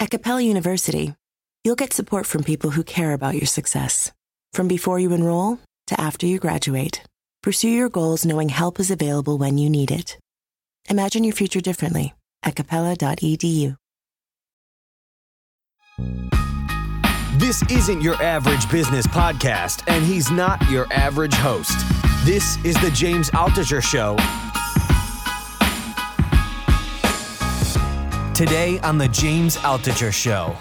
At Capella University, you'll get support from people who care about your success. From before you enroll to after you graduate, pursue your goals knowing help is available when you need it. Imagine your future differently at capella.edu. This isn't your average business podcast, and he's not your average host. This is the James Altucher Show. Today on the James Altucher Show.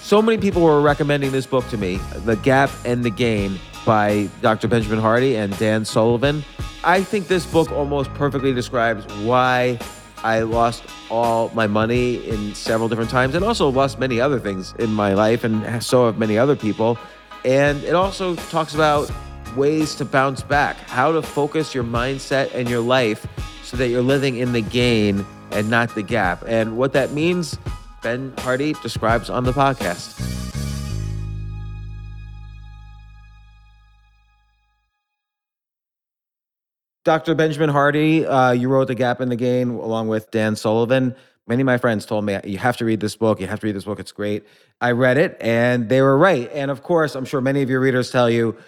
So many people were recommending this book to me, The Gap and the Gain by Dr. Benjamin Hardy and Dan Sullivan. I think this book almost perfectly describes why I lost all my money in several different times and also lost many other things in my life, and so have many other people. And it also talks about ways to bounce back, how to focus your mindset and your life so that you're living in the gain and not the gap. And what that means, Ben Hardy describes on the podcast. Dr. Benjamin Hardy, uh, you wrote The Gap and the Gain along with Dan Sullivan. Many of my friends told me, you have to read this book. You have to read this book. It's great. I read it and they were right. And of course, I'm sure many of your readers tell you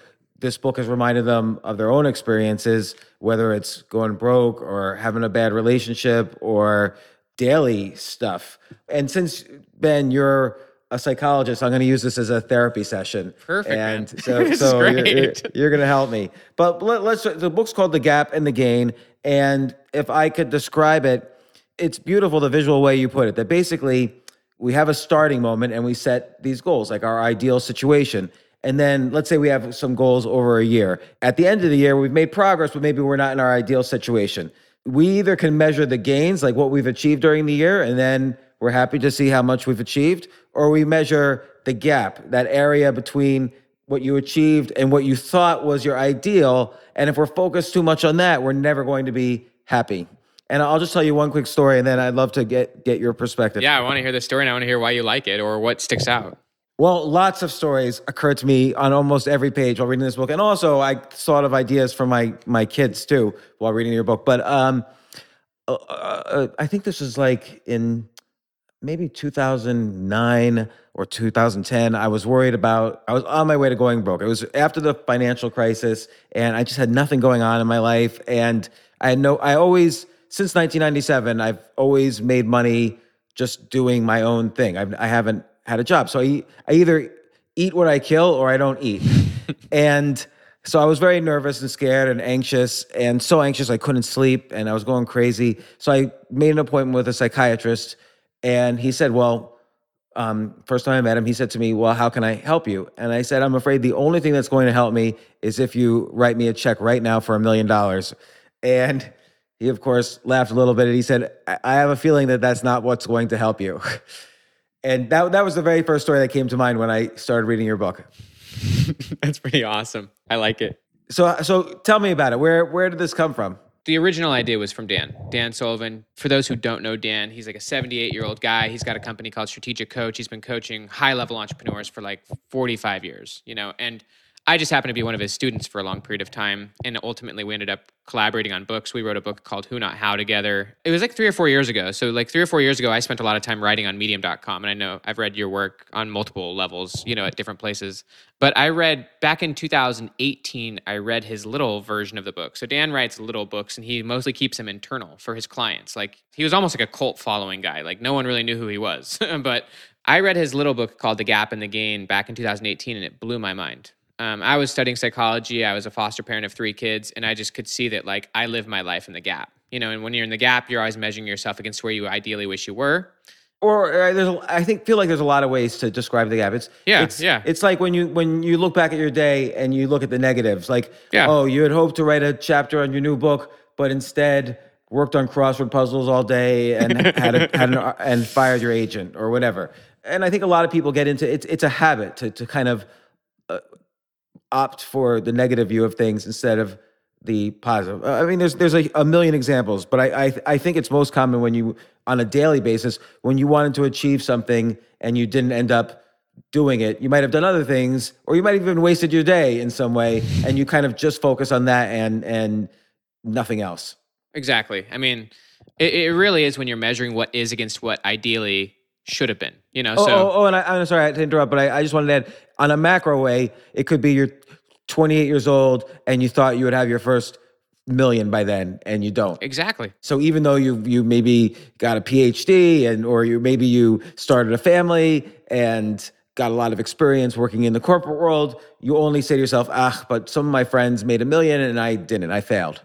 this book has reminded them of their own experiences, whether it's going broke or having a bad relationship or daily stuff. And since, Ben, you're a psychologist, I'm going to use this as a therapy session. Perfect. And man. so, This so is you're, you're, you're going to help me. But let, let's. The book's called The Gap and the Gain, and if I could describe it, it's beautiful the visual way you put it. That basically we have a starting moment and we set these goals, like our ideal situation. And then let's say we have some goals over a year. At the end of the year, we've made progress, but maybe we're not in our ideal situation. We either can measure the gains, like what we've achieved during the year, and then we're happy to see how much we've achieved, or we measure the gap, that area between what you achieved and what you thought was your ideal. And if we're focused too much on that, we're never going to be happy. And I'll just tell you one quick story, and then I'd love to get get your perspective. Yeah, I want to hear the story and I want to hear why you like it or what sticks out. Well, lots of stories occur to me on almost every page while reading this book, and also I thought of ideas for my my kids too while reading your book. But um, uh, uh, I think this was like in maybe 2009 or 2010. I was worried about. I was on my way to going broke. It was after the financial crisis, and I just had nothing going on in my life, and I had no. I always since 1997, I've always made money just doing my own thing. I've, I haven't had a job. So I, I either eat what I kill or I don't eat. and so I was very nervous and scared and anxious, and so anxious I couldn't sleep and I was going crazy. So I made an appointment with a psychiatrist, and he said, Well, um, first time I met him, he said to me, Well, how can I help you? And I said, I'm afraid the only thing that's going to help me is if you write me a check right now for a million dollars. And he, of course, laughed a little bit and he said, I I have a feeling that that's not what's going to help you. And that, that was the very first story that came to mind when I started reading your book. That's pretty awesome. I like it. So, so tell me about it. Where, where did this come from? The original idea was from Dan, Dan Sullivan. For those who don't know Dan, he's like a 78 year old guy. He's got a company called Strategic Coach. He's been coaching high level entrepreneurs for like 45 years, you know, and I just happened to be one of his students for a long period of time. And ultimately, we ended up collaborating on books. We wrote a book called Who Not How together. It was like three or four years ago. So, like three or four years ago, I spent a lot of time writing on medium.com. And I know I've read your work on multiple levels, you know, at different places. But I read back in 2018, I read his little version of the book. So, Dan writes little books and he mostly keeps them internal for his clients. Like, he was almost like a cult following guy. Like, no one really knew who he was. but I read his little book called The Gap and the Gain back in 2018 and it blew my mind um, I was studying psychology. I was a foster parent of three kids, and I just could see that like I live my life in the gap. You know, and when you're in the gap, you're always measuring yourself against where you ideally wish you were. Or uh, there's, a- I think, feel like there's a lot of ways to describe the gap. It's Yeah, it's, yeah. It's like when you when you look back at your day and you look at the negatives. Like, Yeah. oh, you had hoped to write a chapter on your new book, but instead worked on crossword puzzles all day and had a, had an, and fired your agent or whatever. And I think a lot of people get into it's it's a habit to to kind of opt for the negative view of things instead of the positive. I mean, there's there's a, a million examples, but I, I I think it's most common when you on a daily basis when you wanted to achieve something and you didn't end up doing it. You might have done other things, or you might have even wasted your day in some way, and you kind of just focus on that and and nothing else. Exactly. I mean, it, it really is when you're measuring what is against what ideally should have been. You know, Oh, so oh, oh, and I, I'm sorry to interrupt, but I, I just wanted to add on a macro way, it could be you're 28 years old and you thought you would have your first million by then, and you don't. exactly. So even though you you maybe got a PhD and or you maybe you started a family and got a lot of experience working in the corporate world, you only say to yourself, "Ah, but some of my friends made a million and I didn't. I failed."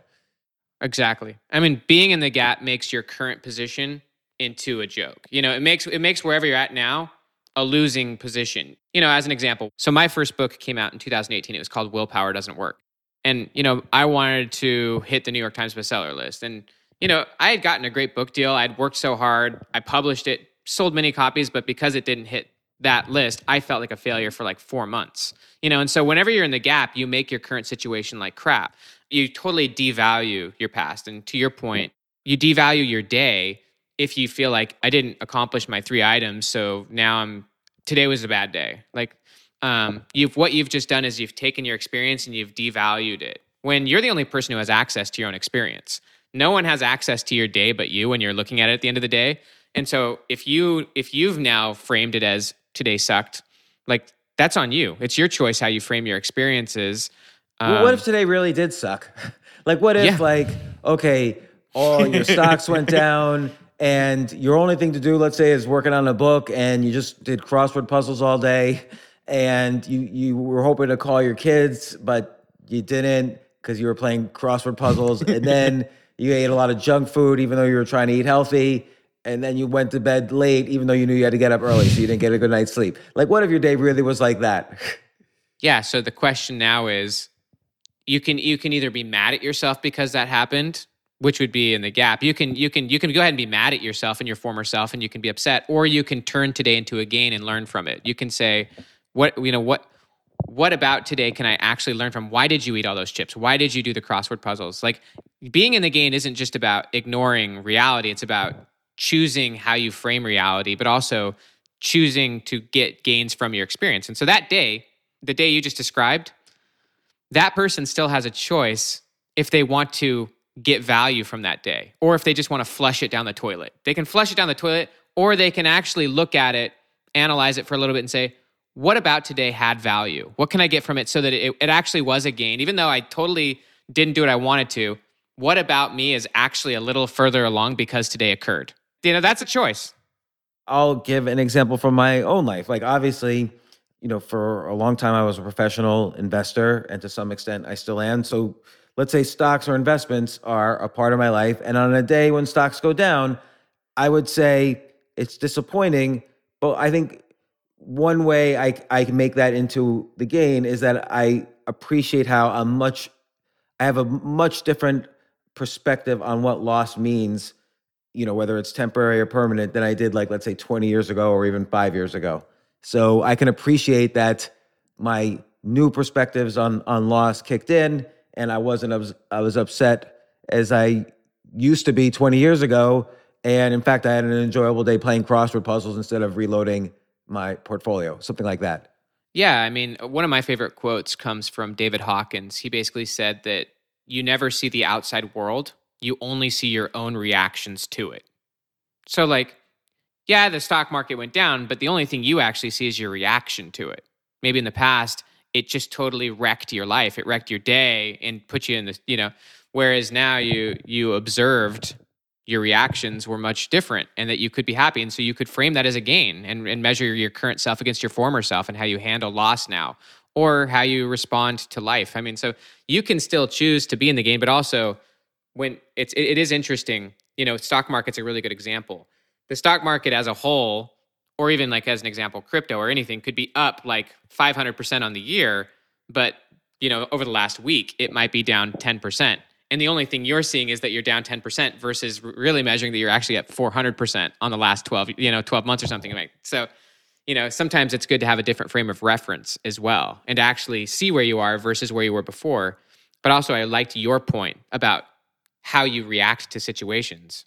Exactly. I mean, being in the gap makes your current position into a joke. You know, it makes it makes wherever you're at now a losing position. You know, as an example. So my first book came out in 2018. It was called Willpower Doesn't Work. And, you know, I wanted to hit the New York Times bestseller list. And, you know, I had gotten a great book deal. I'd worked so hard. I published it, sold many copies, but because it didn't hit that list, I felt like a failure for like 4 months. You know, and so whenever you're in the gap, you make your current situation like crap. You totally devalue your past. And to your point, you devalue your day if you feel like I didn't accomplish my three items, so now I'm today was a bad day. Like um, you've what you've just done is you've taken your experience and you've devalued it. When you're the only person who has access to your own experience, no one has access to your day but you when you're looking at it at the end of the day. And so if you if you've now framed it as today sucked, like that's on you. It's your choice how you frame your experiences. Well, what Um, if today really did suck? like, what if, Yeah. like, okay, all your stocks went down, and your only thing to do, let's say, is working on a book, and you just did crossword puzzles all day, and you you were hoping to call your kids, but you didn't because you were playing crossword puzzles, and then you ate a lot of junk food, even though you were trying to eat healthy. And then you went to bed late, even though you knew you had to get up early, so you didn't get a good night's sleep. Like, what if your day really was like that? yeah so the question now is you can you can either be mad at yourself because that happened which would be in the gap. You can you can you can go ahead and be mad at yourself and your former self and you can be upset or you can turn today into a gain and learn from it. You can say what you know what what about today can i actually learn from? Why did you eat all those chips? Why did you do the crossword puzzles? Like being in the gain isn't just about ignoring reality. It's about choosing how you frame reality but also choosing to get gains from your experience. And so that day the day you just described, that person still has a choice if they want to get value from that day or if they just want to flush it down the toilet. They can flush it down the toilet or they can actually look at it, analyze it for a little bit and say, what about today had value? What can I get from it so that it, it actually was a gain? Even though I totally didn't do what I wanted to, what about me is actually a little further along because today occurred? You know, that's a choice. I'll give an example from my own life. Like, obviously, you know, for a long time, I was a professional investor, and to some extent, I still am. So, let's say stocks or investments are a part of my life. And on a day when stocks go down, I would say it's disappointing. But I think one way I, I can make that into the gain is that I appreciate how a much, I have a much different perspective on what loss means you know whether it's temporary or permanent than i did like let's say 20 years ago or even five years ago so i can appreciate that my new perspectives on on loss kicked in and i wasn't i was upset as i used to be 20 years ago and in fact i had an enjoyable day playing crossword puzzles instead of reloading my portfolio something like that Yeah, I mean, one of my favorite quotes comes from David Hawkins. He basically said that you never see the outside world, you only see your own reactions to it. So, like, yeah, the stock market went down, but the only thing you actually see is your reaction to it. Maybe in the past, it just totally wrecked your life. It wrecked your day and put you in the, you know, whereas now you you observed your reactions were much different and that you could be happy. And so you could frame that as a gain and, and measure your current self against your former self and how you handle loss now or how you respond to life. I mean, so you can still choose to be in the gain, but also when it's, it, it is interesting, you know, stock market's a really good example. The stock market as a whole, or even like as an example, crypto or anything could be up like 500% on the year, but you know, over the last week, it might be down 10% and the only thing you're seeing is that you're down 10% versus really measuring that you're actually at 400% on the last 12 you know 12 months or something like so you know sometimes it's good to have a different frame of reference as well and actually see where you are versus where you were before. But also i liked your point about how you react to situations.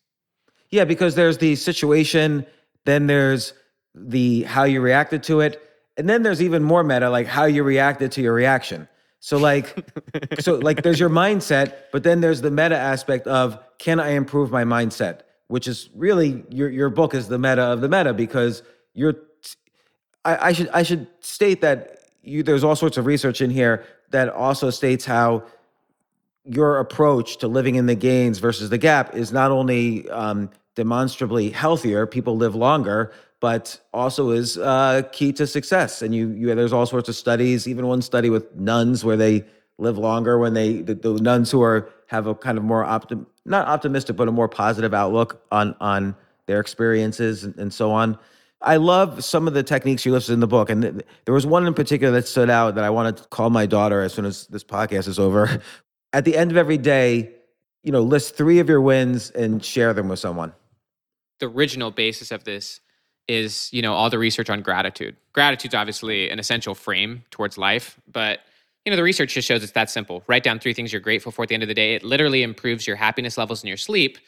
Yeah, because there's the situation, then there's the how you reacted to it, and then there's even more meta, like how you reacted to your reaction. So like, so like, there's your mindset, but then there's the meta aspect of can I improve my mindset? which is really your your book is the meta of the meta because you're. I, I should I should state that you there's all sorts of research in here that also states how your approach to living in the gains versus the gap is not only um, demonstrably healthier, people live longer, but also is uh, key to success. And you, you, there's all sorts of studies, even one study with nuns where they live longer when they, the, the nuns who are have a kind of more optim, not optimistic, but a more positive outlook on on their experiences and, and so on. I love some of the techniques you listed in the book, and th- there was one in particular that stood out that I want to call my daughter as soon as this podcast is over. At the end of every day, you know, list three of your wins and share them with someone. The original basis of this is, you know, all the research on gratitude. Gratitude's obviously an essential frame towards life, but you know, the research just shows it's that simple. Write down three things you're grateful for at the end of the day. It literally improves your happiness levels and your sleep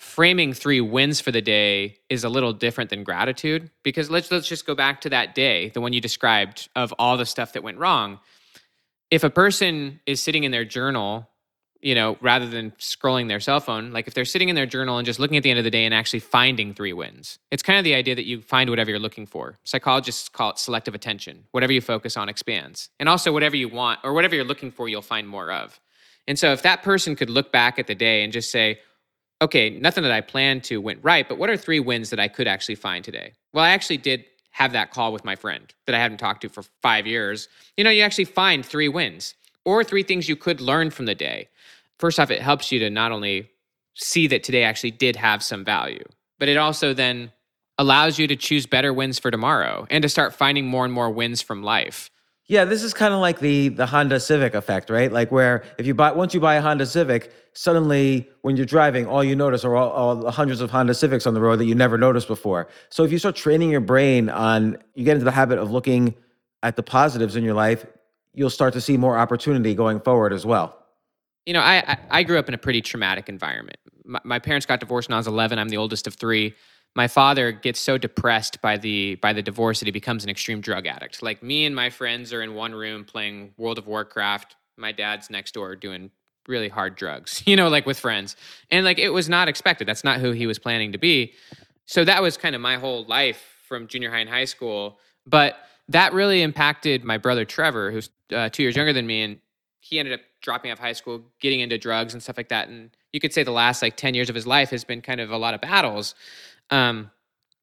framing three wins for the day is a little different than gratitude because let's let's just go back to that day, the one you described of all the stuff that went wrong. If a person is sitting in their journal, you know, rather than scrolling their cell phone, like if they're sitting in their journal and just looking at the end of the day and actually finding three wins, it's kind of the idea that you find whatever you're looking for. Psychologists call it selective attention. Whatever you focus on expands. And also, whatever you want or whatever you're looking for, you'll find more of. And so, if that person could look back at the day and just say, okay, nothing that I planned to went right, but what are three wins that I could actually find today? Well, I actually did have that call with my friend that I hadn't talked to for five years. You know, you actually find three wins or three things you could learn from the day. First off, it helps you to not only see that today actually did have some value, but it also then allows you to choose better wins for tomorrow and to start finding more and more wins from life. Yeah, this is kind of like the the Honda Civic effect, right? Like where if you buy once you buy a Honda Civic, suddenly when you're driving, all you notice are all, all the hundreds of Honda Civics on the road that you never noticed before. So if you start training your brain on, you get into the habit of looking at the positives in your life, you'll start to see more opportunity going forward as well. You know, I I grew up in a pretty traumatic environment. My, my parents got divorced when I was 11. I'm the oldest of three my father gets so depressed by the by the divorce that he becomes an extreme drug addict. Like me and my friends are in one room playing World of Warcraft. My dad's next door doing really hard drugs, you know, like with friends. And like it was not expected. That's not who he was planning to be. So that was kind of my whole life from junior high and high school. But that really impacted my brother Trevor, who's uh, two years younger than me, and he ended up dropping out of high school, getting into drugs and stuff like that. And you could say the last like ten years of his life has been kind of a lot of battles. Um,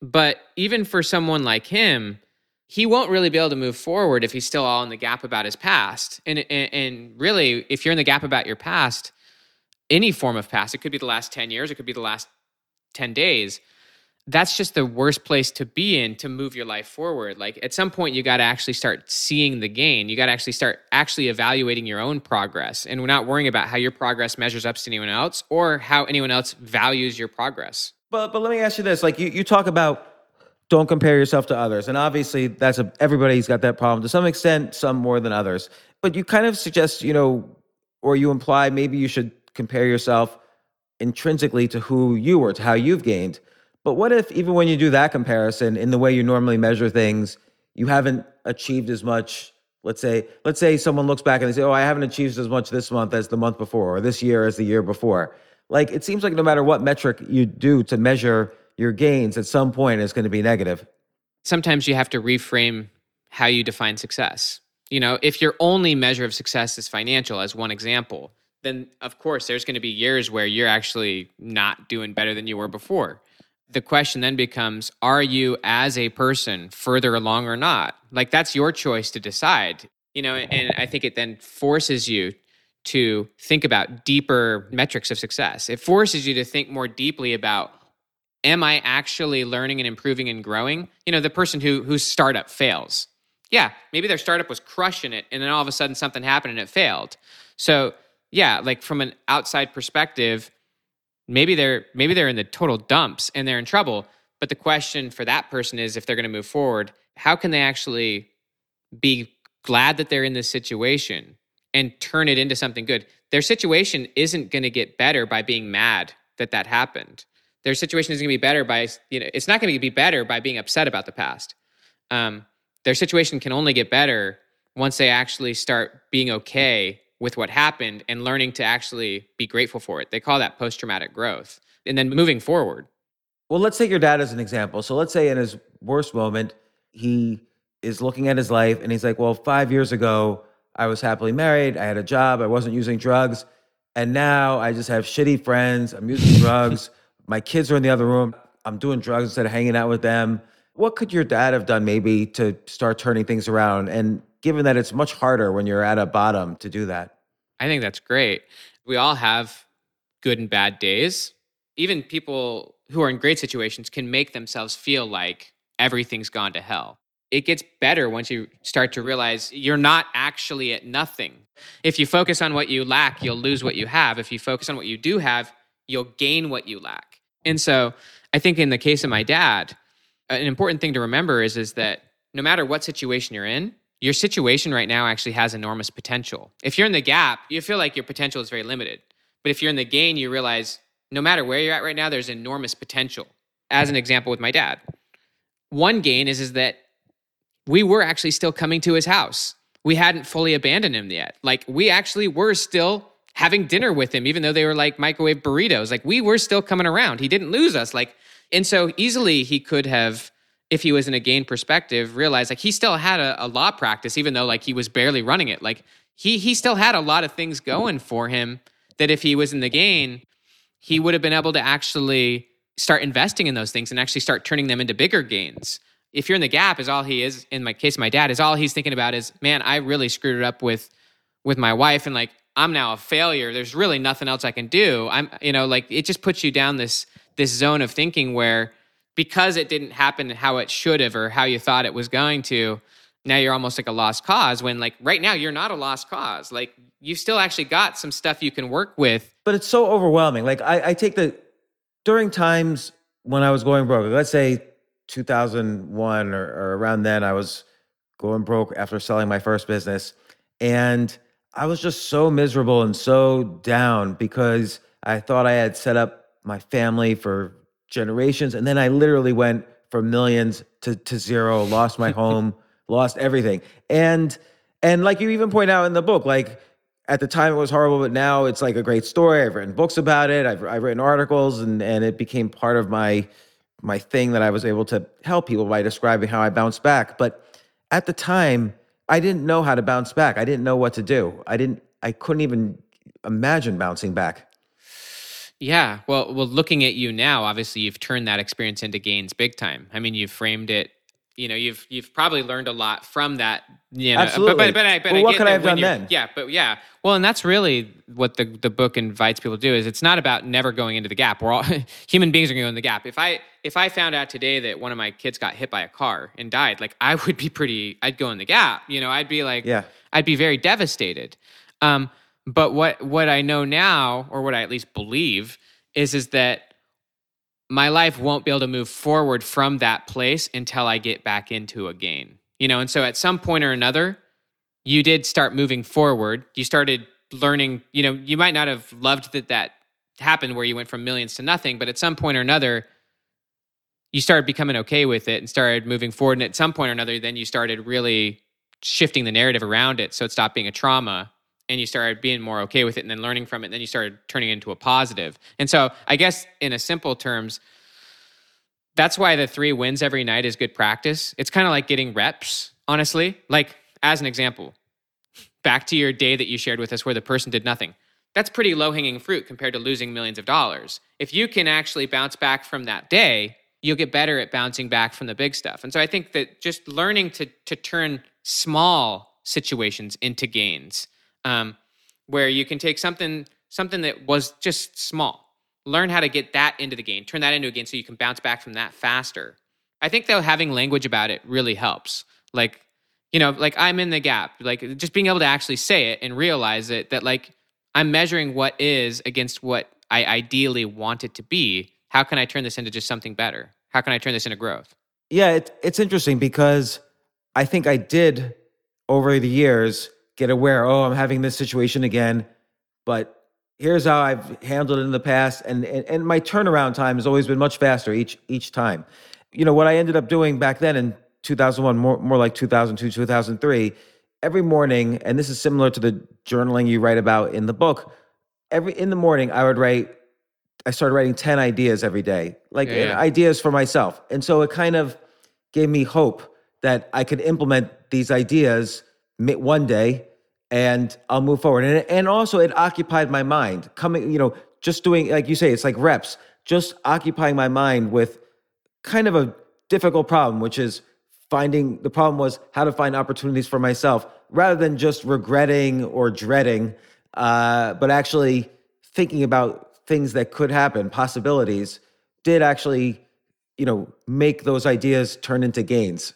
but even for someone like him, he won't really be able to move forward if he's still all in the gap about his past. And, and, and really, if you're in the gap about your past, any form of past, it could be the last 10 years, it could be the last 10 days. That's just the worst place to be in to move your life forward. Like at some point, you got to actually start seeing the gain. You got to actually start actually evaluating your own progress. And we're not worrying about how your progress measures up to anyone else or how anyone else values your progress. But but let me ask you this: like you, you talk about don't compare yourself to others, and obviously that's a everybody's got that problem to some extent, some more than others. But you kind of suggest, you know, or you imply maybe you should compare yourself intrinsically to who you were, to how you've gained. But what if even when you do that comparison in the way you normally measure things, you haven't achieved as much? Let's say, let's say someone looks back and they say, "Oh, I haven't achieved as much this month as the month before, or this year as the year before." like it seems like no matter what metric you do to measure your gains, at some point it's going to be negative. Sometimes you have to reframe how you define success. You know, if your only measure of success is financial, as one example, then of course there's going to be years where you're actually not doing better than you were before. The question then becomes Are you as a person further along or not? Like that's your choice to decide. You know, and I think it then forces you to think about deeper metrics of success. It forces you to think more deeply about am I actually learning and improving and growing? You know, the person who whose startup fails. Yeah, maybe their startup was crushing it and then all of a sudden something happened and it failed. So, yeah, like from an outside perspective, maybe they're maybe they're in the total dumps and they're in trouble, but the question for that person is if they're going to move forward, how can they actually be glad that they're in this situation and turn it into something good. Their situation isn't going to get better by being mad that that happened. Their situation is going to be better by, you know, it's not going to be better by being upset about the past. Um, their situation can only get better once they actually start being okay with what happened and learning to actually be grateful for it. They call that post traumatic growth. And then moving forward. Well, let's take your dad as an example. So let's say in his worst moment, he is looking at his life and he's like, well, five years ago, I was happily married. I had a job. I wasn't using drugs. And now I just have shitty friends. I'm using drugs. My kids are in the other room. I'm doing drugs instead of hanging out with them. What could your dad have done maybe to start turning things around? And given that it's much harder when you're at a bottom to do that. I think that's great. We all have good and bad days. Even people who are in great situations can make themselves feel like everything's gone to hell. It gets better once you start to realize you're not actually at nothing. If you focus on what you lack, you'll lose what you have. If you focus on what you do have, you'll gain what you lack. And so I think in the case of my dad, an important thing to remember is, is that no matter what situation you're in, your situation right now actually has enormous potential. If you're in the gap, you feel like your potential is very limited. But if you're in the gain, you realize no matter where you're at right now, there's enormous potential. As an example with my dad, one gain is, is that we were actually still coming to his house. We hadn't fully abandoned him yet. Like we actually were still having dinner with him, even though they were like microwave burritos. Like we were still coming around. He didn't lose us. Like, and so easily he could have if he was in a gain perspective, realize like he still had a, a, law practice, even though like he was barely running it. Like he he still had a lot of things going for him that if he was in the gain, he would have been able to actually start investing in those things and actually start turning them into bigger gains. If you're in the gap, is all he is in my case, my dad is all he's thinking about is, man, I really screwed it up with with my wife and like I'm now a failure. There's really nothing else I can do. I'm you know, like it just puts you down this this zone of thinking where because it didn't happen how it should have or how you thought it was going to, now you're almost like a lost cause when like right now you're not a lost cause. Like you still actually got some stuff you can work with. But it's so overwhelming. Like I, I take the during times when I was going broke, let's say 2001 or, or around then, I was going broke after selling my first business. And I was just so miserable and so down because I thought I had set up my family for generations. And then I literally went from millions to, to zero, lost my home, lost everything. And and like you even point out in the book, like at the time it was horrible, but now it's like a great story. I've written books about it. I've I've written articles and and it became part of my my thing that I was able to help people by describing how I bounced back. But at the time, I didn't know how to bounce back. I didn't know what to do. I didn't I couldn't even imagine bouncing back. Yeah. Well, well, looking at you now, obviously you've turned that experience into gains big time. I mean, you've framed it. You know, you've you've probably learned a lot from that. You know, Absolutely. But but, but, I, but well, I what could I have done then? Yeah, but yeah. Well, and that's really what the the book invites people to do. Is it's not about never going into the gap. We're all human beings are going to go in the gap. If I if I found out today that one of my kids got hit by a car and died, like I would be pretty. I'd go in the gap. You know, I'd be like, Yeah. I'd be very devastated. Um, but what what I know now, or what I at least believe, is is that my life won't be able to move forward from that place until I get back into a gain. You know, and so at some point or another, you did start moving forward. You started learning, you know, you might not have loved that that happened where you went from millions to nothing, but at some point or another, you started becoming okay with it and started moving forward. And at some point or another, then you started really shifting the narrative around it. So it stopped being a trauma and you started being more okay with it and then learning from it. And then you started turning it into a positive. And so I guess in a simple terms, that's why the three wins every night is good practice. It's kind of like getting reps, honestly. Like, as an example, back to your day that you shared with us where the person did nothing. That's pretty low hanging fruit compared to losing millions of dollars. If you can actually bounce back from that day, you'll get better at bouncing back from the big stuff. And so I think that just learning to, to turn small situations into gains, um, where you can take something something that was just small, learn how to get that into the gain, turn that into a gain, so you can bounce back from that faster. I think though having language about it really helps. Like, you know, like I'm in the gap. Like just being able to actually say it and realize it that like I'm measuring what is against what I ideally want it to be. How can I turn this into just something better? How can I turn this into growth? Yeah, it, it's interesting because I think I did over the years get aware, oh, I'm having this situation again, but here's how I've handled it in the past. And, and, and my turnaround time has always been much faster each, each time. You know, what I ended up doing back then in 2001, more, more like 2002, 2003, every morning, and this is similar to the journaling you write about in the book, every in the morning I would write I started writing 10 ideas every day, like Yeah, ideas for myself. And so it kind of gave me hope that I could implement these ideas one day and I'll move forward. And, and also it occupied my mind coming, you know, just doing, like you say, it's like reps, just occupying my mind with kind of a difficult problem, which is finding the problem was how to find opportunities for myself rather than just regretting or dreading, uh, but actually thinking about things that could happen, possibilities, did actually, you know, make those ideas turn into gains.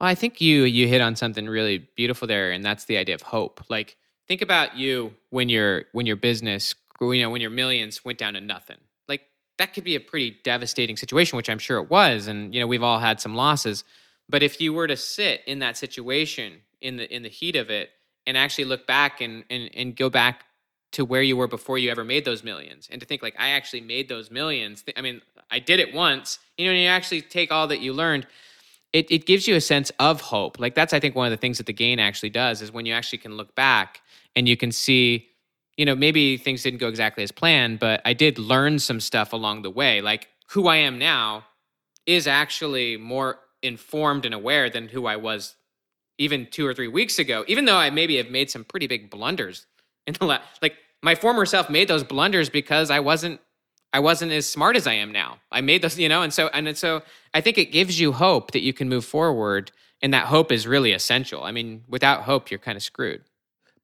Well, I think you you hit on something really beautiful there, and that's the idea of hope. Like, think about you when your when your business, you know, when your millions went down to nothing. Like that could be a pretty devastating situation, which I'm sure it was, and you know, we've all had some losses. But if you were to sit in that situation in the in the heat of it and actually look back and and and go back to where you were before you ever made those millions and to think like I actually made those millions. I mean, I did it once. You know, and you actually take all that you learned it, it gives you a sense of hope. Like that's I think one of the things that the gain actually does is when you actually can look back and you can see, you know, maybe things didn't go exactly as planned, but I did learn some stuff along the way. Like who I am now is actually more informed and aware than who I was even two or three weeks ago. Even though I maybe have made some pretty big blunders in the last, like my former self made those blunders because I wasn't I wasn't as smart as I am now. I made this, you know, and so and so I think it gives you hope that you can move forward, and that hope is really essential. I mean, without hope, you're kind of screwed.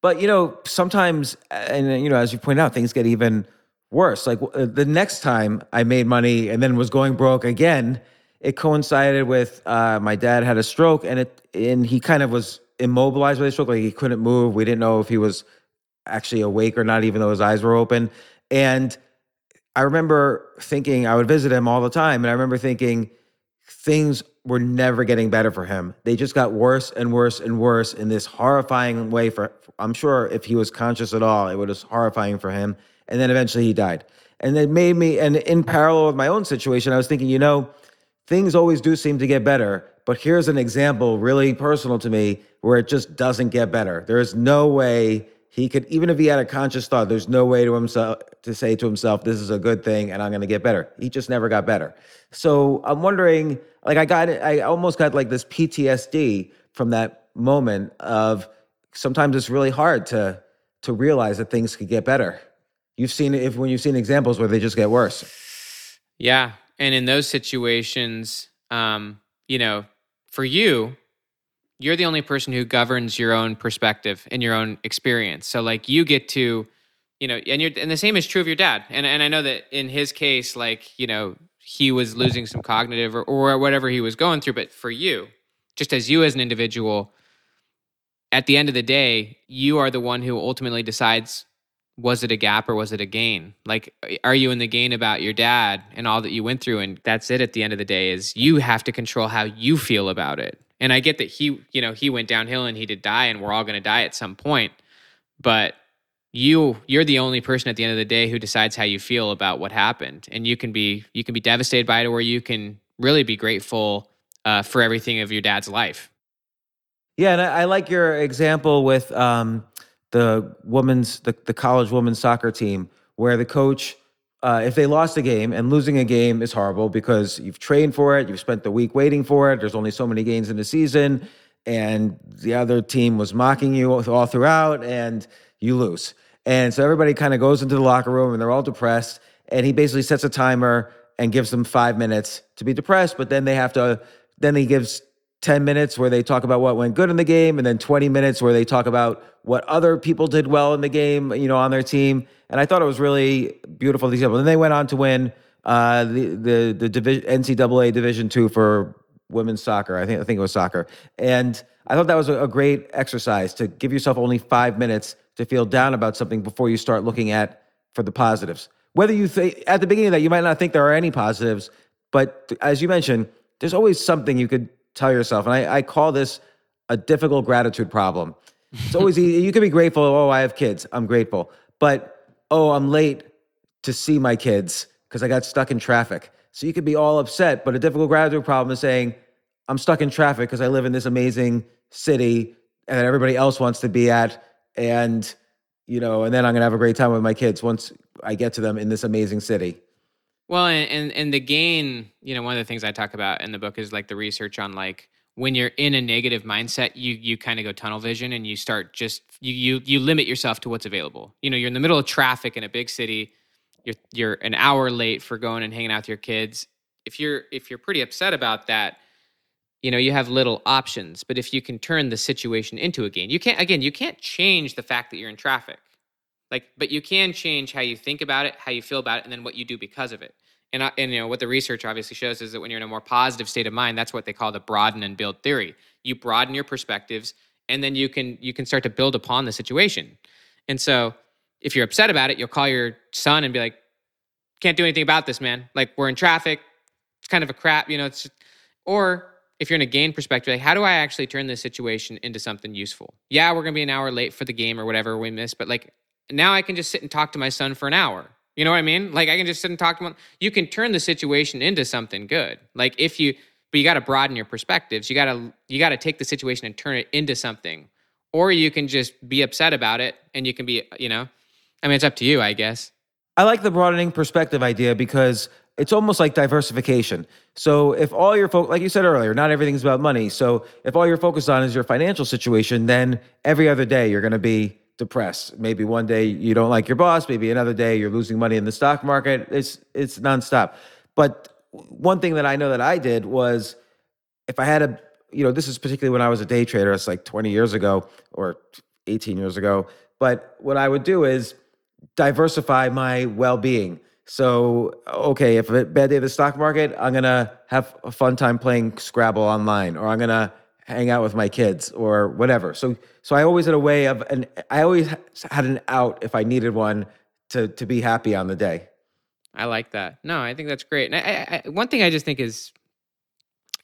But you know, sometimes, and you know, as you point out, things get even worse. Like the next time I made money and then was going broke again, it coincided with uh, my dad had a stroke, and it and he kind of was immobilized by the stroke, like he couldn't move. We didn't know if he was actually awake or not, even though his eyes were open. And I remember thinking I would visit him all the time, and I remember thinking things were never getting better for him. They just got worse and worse and worse in this horrifying way. For I'm sure if he was conscious at all, it was horrifying for him. And then eventually he died. And it made me, and in parallel with my own situation, I was thinking, you know, things always do seem to get better. But here's an example really personal to me where it just doesn't get better. There is no way he could, even if he had a conscious thought, there's no way to himself to say to himself, "This is a good thing, and I'm going to get better." He just never got better. So I'm wondering, like, I got, I almost got like this PTSD from that moment of sometimes it's really hard to to realize that things could get better. You've seen if when you've seen examples where they just get worse. Yeah, and in those situations, um, you know, for you, you're the only person who governs your own perspective and your own experience. So like you get to, you know, and you're and the same is true of your dad. And and I know that in his case, like, you know, he was losing some cognitive or, or whatever he was going through. But for you, just as you as an individual, at the end of the day, you are the one who ultimately decides was it a gap or was it a gain? Like, are you in the gain about your dad and all that you went through? And that's it at the end of the day is you have to control how you feel about it. And I get that he, you know, he went downhill and he did die and we're all going to die at some point. But you you're the only person at the end of the day who decides how you feel about what happened. And you can be you can be devastated by it or you can really be grateful uh, for everything of your dad's life. Yeah, and I, I like your example with um, the women's the, the college women's soccer team where the coach uh, if they lost a game and losing a game is horrible because you've trained for it you've spent the week waiting for it there's only so many games in the season and the other team was mocking you all throughout and you lose. And so everybody kind of goes into the locker room and they're all depressed and he basically sets a timer and gives them five minutes to be depressed but then they have to then he gives 10 minutes where they talk about what went good in the game and then 20 minutes where they talk about what other people did well in the game, you know, on their team. And I thought it was really beautiful example. And they went on to win uh, the the the division, NCAA Division two for women's soccer. I think I think it was soccer. And I thought that was a, a great exercise to give yourself only five minutes to feel down about something before you start looking at for the positives. Whether you think at the beginning of that you might not think there are any positives, but as you mentioned, there's always something you could tell yourself. And I, I call this a difficult gratitude problem. It's always easy. you can be grateful. Oh, I have kids. I'm grateful. But oh, I'm late to see my kids because I got stuck in traffic. So you could be all upset. But a difficult gratitude problem is saying, I'm stuck in traffic because I live in this amazing city that everybody else wants to be at. And, you know, and then I'm going to have a great time with my kids once I get to them in this amazing city. Well, and, and the gain, you know, one of the things I talk about in the book is like the research on like when you're in a negative mindset, you you kind of go tunnel vision and you start just you you you limit yourself to what's available. You know, you're in the middle of traffic in a big city. You're you're an hour late for going and hanging out with your kids. If you're if you're pretty upset about that, you know, you have little options. But if you can turn the situation into a gain, you can't again, you can't change the fact that you're in traffic. Like, but you can change how you think about it, how you feel about it, and then what you do because of it. And, and you know what the research obviously shows is that when you're in a more positive state of mind that's what they call the broaden and build theory. You broaden your perspectives and then you can you can start to build upon the situation. And so if you're upset about it you'll call your son and be like can't do anything about this man. Like we're in traffic. It's kind of a crap you know it's or if you're in a gain perspective like how do i actually turn this situation into something useful? Yeah we're to be an hour late for the game or whatever we missed but like now i can just sit and talk to my son for an hour you know what I mean? Like I can just sit and talk to them. You can turn the situation into something good. Like if you, but you got to broaden your perspectives. You got to you got to take the situation and turn it into something, or you can just be upset about it and you can be, you know, I mean, it's up to you, I guess. I like the broadening perspective idea because it's almost like diversification. So if all your focus, like you said earlier, not everything's about money. So if all you're focused on is your financial situation, then every other day you're going to be depressed. Maybe one day you don't like your boss, maybe another day you're losing money in the stock market. It's it's nonstop. But one thing that I know that I did was if I had a you know, this is particularly when I was a day trader, it's like 20 years ago or 18 years ago. But what I would do is diversify my well-being. So, okay, if a bad day of the stock market, I'm gonna have a fun time playing Scrabble online, or I'm gonna hang out with my kids or whatever. So so I always had a way of and I always had an out if I needed one to to be happy on the day. I like that. No, I think that's great. And I, I, one thing I just think is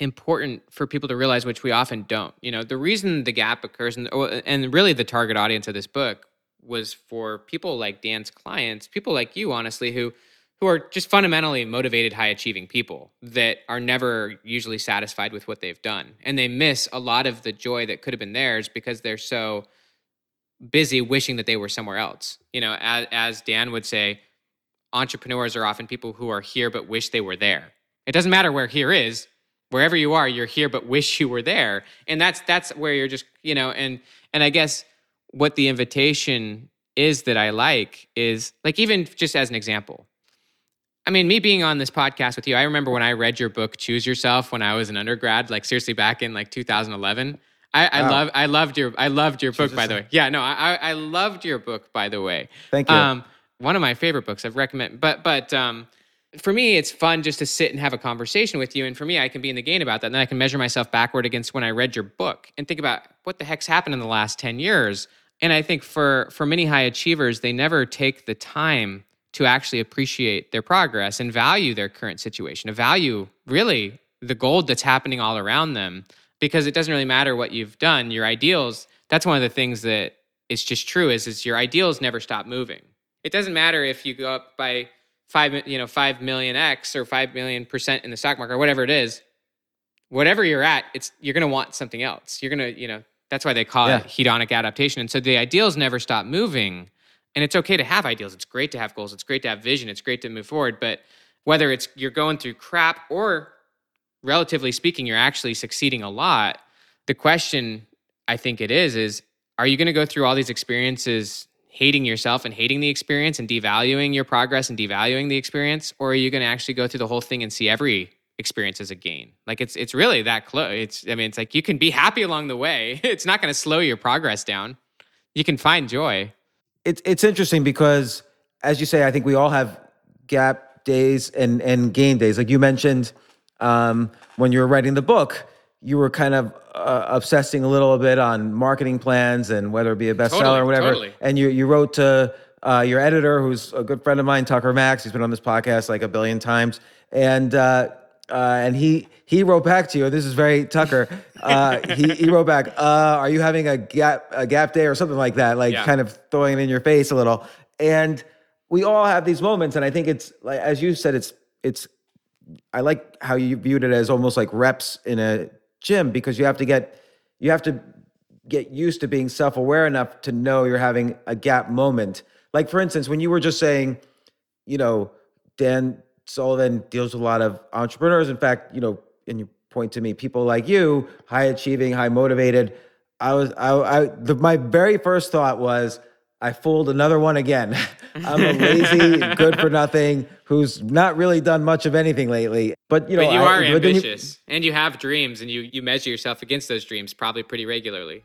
important for people to realize, which we often don't. You know, the reason the gap occurs, and oh, and really the target audience of this book was for people like Dan's clients, people like you, honestly, who who are just fundamentally motivated, high achieving people that are never usually satisfied with what they've done. And they miss a lot of the joy that could have been theirs because they're so busy wishing that they were somewhere else. You know, as, as Dan would say, entrepreneurs are often people who are here but wish they were there. It doesn't matter where here is, wherever you are, you're here but wish you were there. And that's that's where you're just, you know, and and I guess what the invitation is that I like is like even just as an example, I mean, me being on this podcast with you, I remember when I read your book, Choose Yourself, when I was an undergrad, like seriously back in like 2011. I, I wow. love I loved your I loved your book by the way. Yeah, no, I I loved your book by the way. Thank you. Um, one of my favorite books I've recommend, but but um, for me, it's fun just to sit and have a conversation with you. And for me, I can be in the gain about that. And then I can measure myself backward against when I read your book and think about what the heck's happened in the last 10 years. And I think for for many high achievers, they never take the time to actually appreciate their progress and value their current situation, to value really the gold that's happening all around them. Because it doesn't really matter what you've done, your ideals, that's one of the things that is just true is, is your ideals never stop moving. It doesn't matter if you go up by five, you know, five million X or five million percent in the stock market or whatever it is, whatever you're at, it's you're gonna want something else. You're gonna, you know, that's why they call yeah. it hedonic adaptation. And so the ideals never stop moving and it's okay to have ideals. It's great to have goals. It's great to have vision. It's great to move forward. But whether it's you're going through crap or relatively speaking, you're actually succeeding a lot, the question I think it is is are you going to go through all these experiences hating yourself and hating the experience and devaluing your progress and devaluing the experience or are you going to actually go through the whole thing and see every experience as a gain like it's it's really that close it's i mean it's like you can be happy along the way it's not going to slow your progress down you can find joy it's it's interesting because as you say, I think we all have gap days and and gain days. Like you mentioned um, when you were writing the book, you were kind of uh, obsessing a little bit on marketing plans and whether it be a bestseller totally, or whatever. Totally. And you you wrote to uh, your editor, who's a good friend of mine, Tucker Max. He's been on this podcast like a billion times, and uh, uh, and he he wrote back to you. This is very Tucker. Uh, he he wrote back. Uh, are you having a gap a gap day or something like that? Like yeah. kind of throwing it in your face a little. And we all have these moments, and I think it's like as you said, it's it's. I like how you viewed it as almost like reps in a gym because you have to get you have to get used to being self aware enough to know you're having a gap moment. Like for instance, when you were just saying, you know, Dan Sullivan deals with a lot of entrepreneurs. In fact, you know, and you point to me, people like you, high achieving, high motivated. I was, I, I the, my very first thought was, I fooled another one again. I'm a lazy, good for nothing who's not really done much of anything lately. But you know, but you I, are then you- ambitious and you have dreams and you you measure yourself against those dreams probably pretty regularly.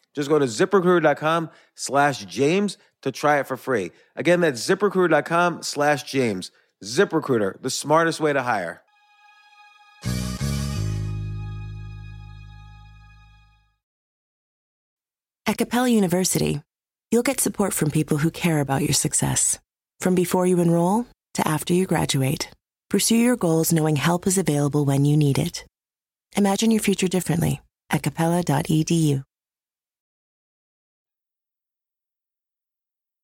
Just go to ziprecruiter.com slash James to try it for free. Again, that's ziprecruiter.com slash James. ZipRecruiter, the smartest way to hire. At Capella University, you'll get support from people who care about your success. From before you enroll to after you graduate, pursue your goals knowing help is available when you need it. Imagine your future differently at capella.edu.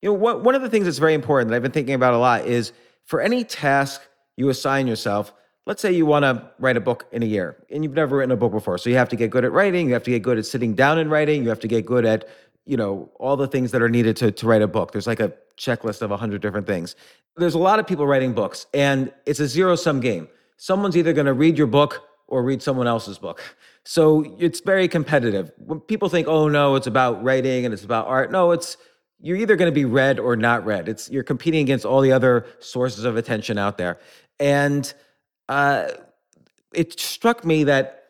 You know, one, one of the things that's very important that I've been thinking about a lot is for any task you assign yourself, let's say you want to write a book in a year and you've never written a book before. So you have to get good at writing, you have to get good at sitting down and writing, you have to get good at, you know, all the things that are needed to, to write a book. There's like a checklist of 100 different things. There's a lot of people writing books and it's a zero sum game. Someone's either going to read your book or read someone else's book. So it's very competitive. When people think, "Oh no, it's about writing and it's about art." No, it's you're either going to be read or not read. It's you're competing against all the other sources of attention out there. And uh, it struck me that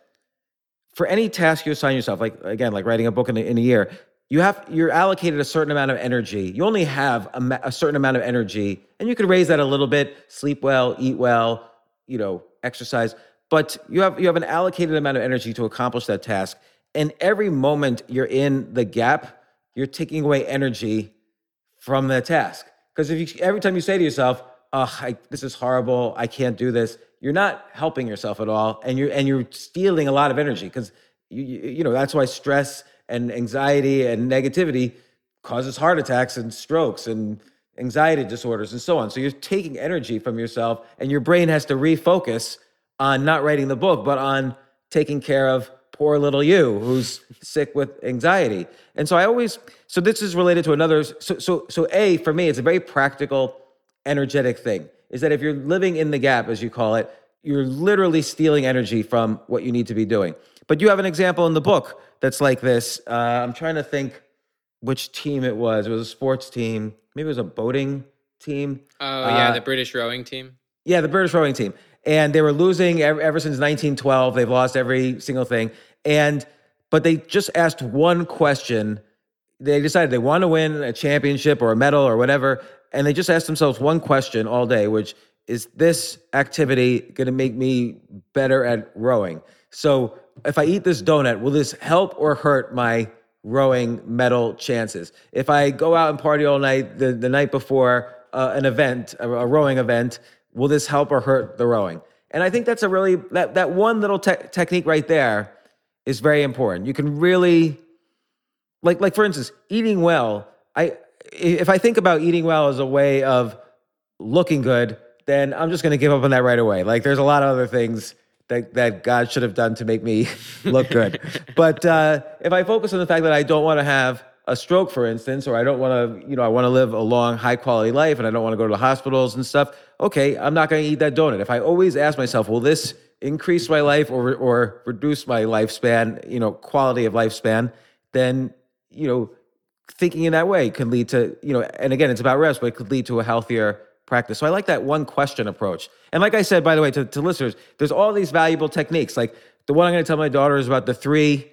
for any task you assign yourself, like again, like writing a book in a, in a year, you have you're allocated a certain amount of energy. You only have a, a certain amount of energy, and you could raise that a little bit. Sleep well, eat well, you know, exercise. But you have you have an allocated amount of energy to accomplish that task. And every moment you're in the gap, you're taking away energy from the task Because if you every time you say to yourself, "Oh, I, this is horrible. I can't do this," you're not helping yourself at all, and you're and you're stealing a lot of energy. Because you, you you know that's why stress and anxiety and negativity causes heart attacks and strokes and anxiety disorders and so on. So you're taking energy from yourself, and your brain has to refocus on not writing the book, but on taking care of poor little you who's sick with anxiety. And so I always so this is related to another so so so a for me it's a very practical energetic thing is that if you're living in the gap as you call it, you're literally stealing energy from what you need to be doing. But you have an example in the book that's like this. Uh, I'm trying to think which team it was. It was a sports team. Maybe it was a boating team. Oh yeah, Uh, the British rowing team. Yeah, the British rowing team. And they were losing ever, ever since 1912. They've lost every single thing. And but they just asked one question. They decided they want to win a championship or a medal or whatever, and they just asked themselves one question all day, which is this activity going to make me better at rowing? So, if I eat this donut, will this help or hurt my rowing medal chances? If I go out and party all night the, the night before uh, an event, a, a rowing event, will this help or hurt the rowing? And I think that's a really that that one little te- technique right there is very important. You can really like like for instance, eating well. I if I think about eating well as a way of looking good, then I'm just going to give up on that right away. Like there's a lot of other things that that God should have done to make me look good. but uh, if I focus on the fact that I don't want to have a stroke, for instance, or I don't want to, you know, I want to live a long, high quality life, and I don't want to go to the hospitals and stuff. Okay, I'm not going to eat that donut. If I always ask myself, will this increase my life or or reduce my lifespan, you know, quality of lifespan, then you know, thinking in that way can lead to, you know, and again, it's about rest, but it could lead to a healthier practice. So I like that one question approach. And like I said, by the way, to, to listeners, there's all these valuable techniques. Like the one I'm going to tell my daughter is about the three,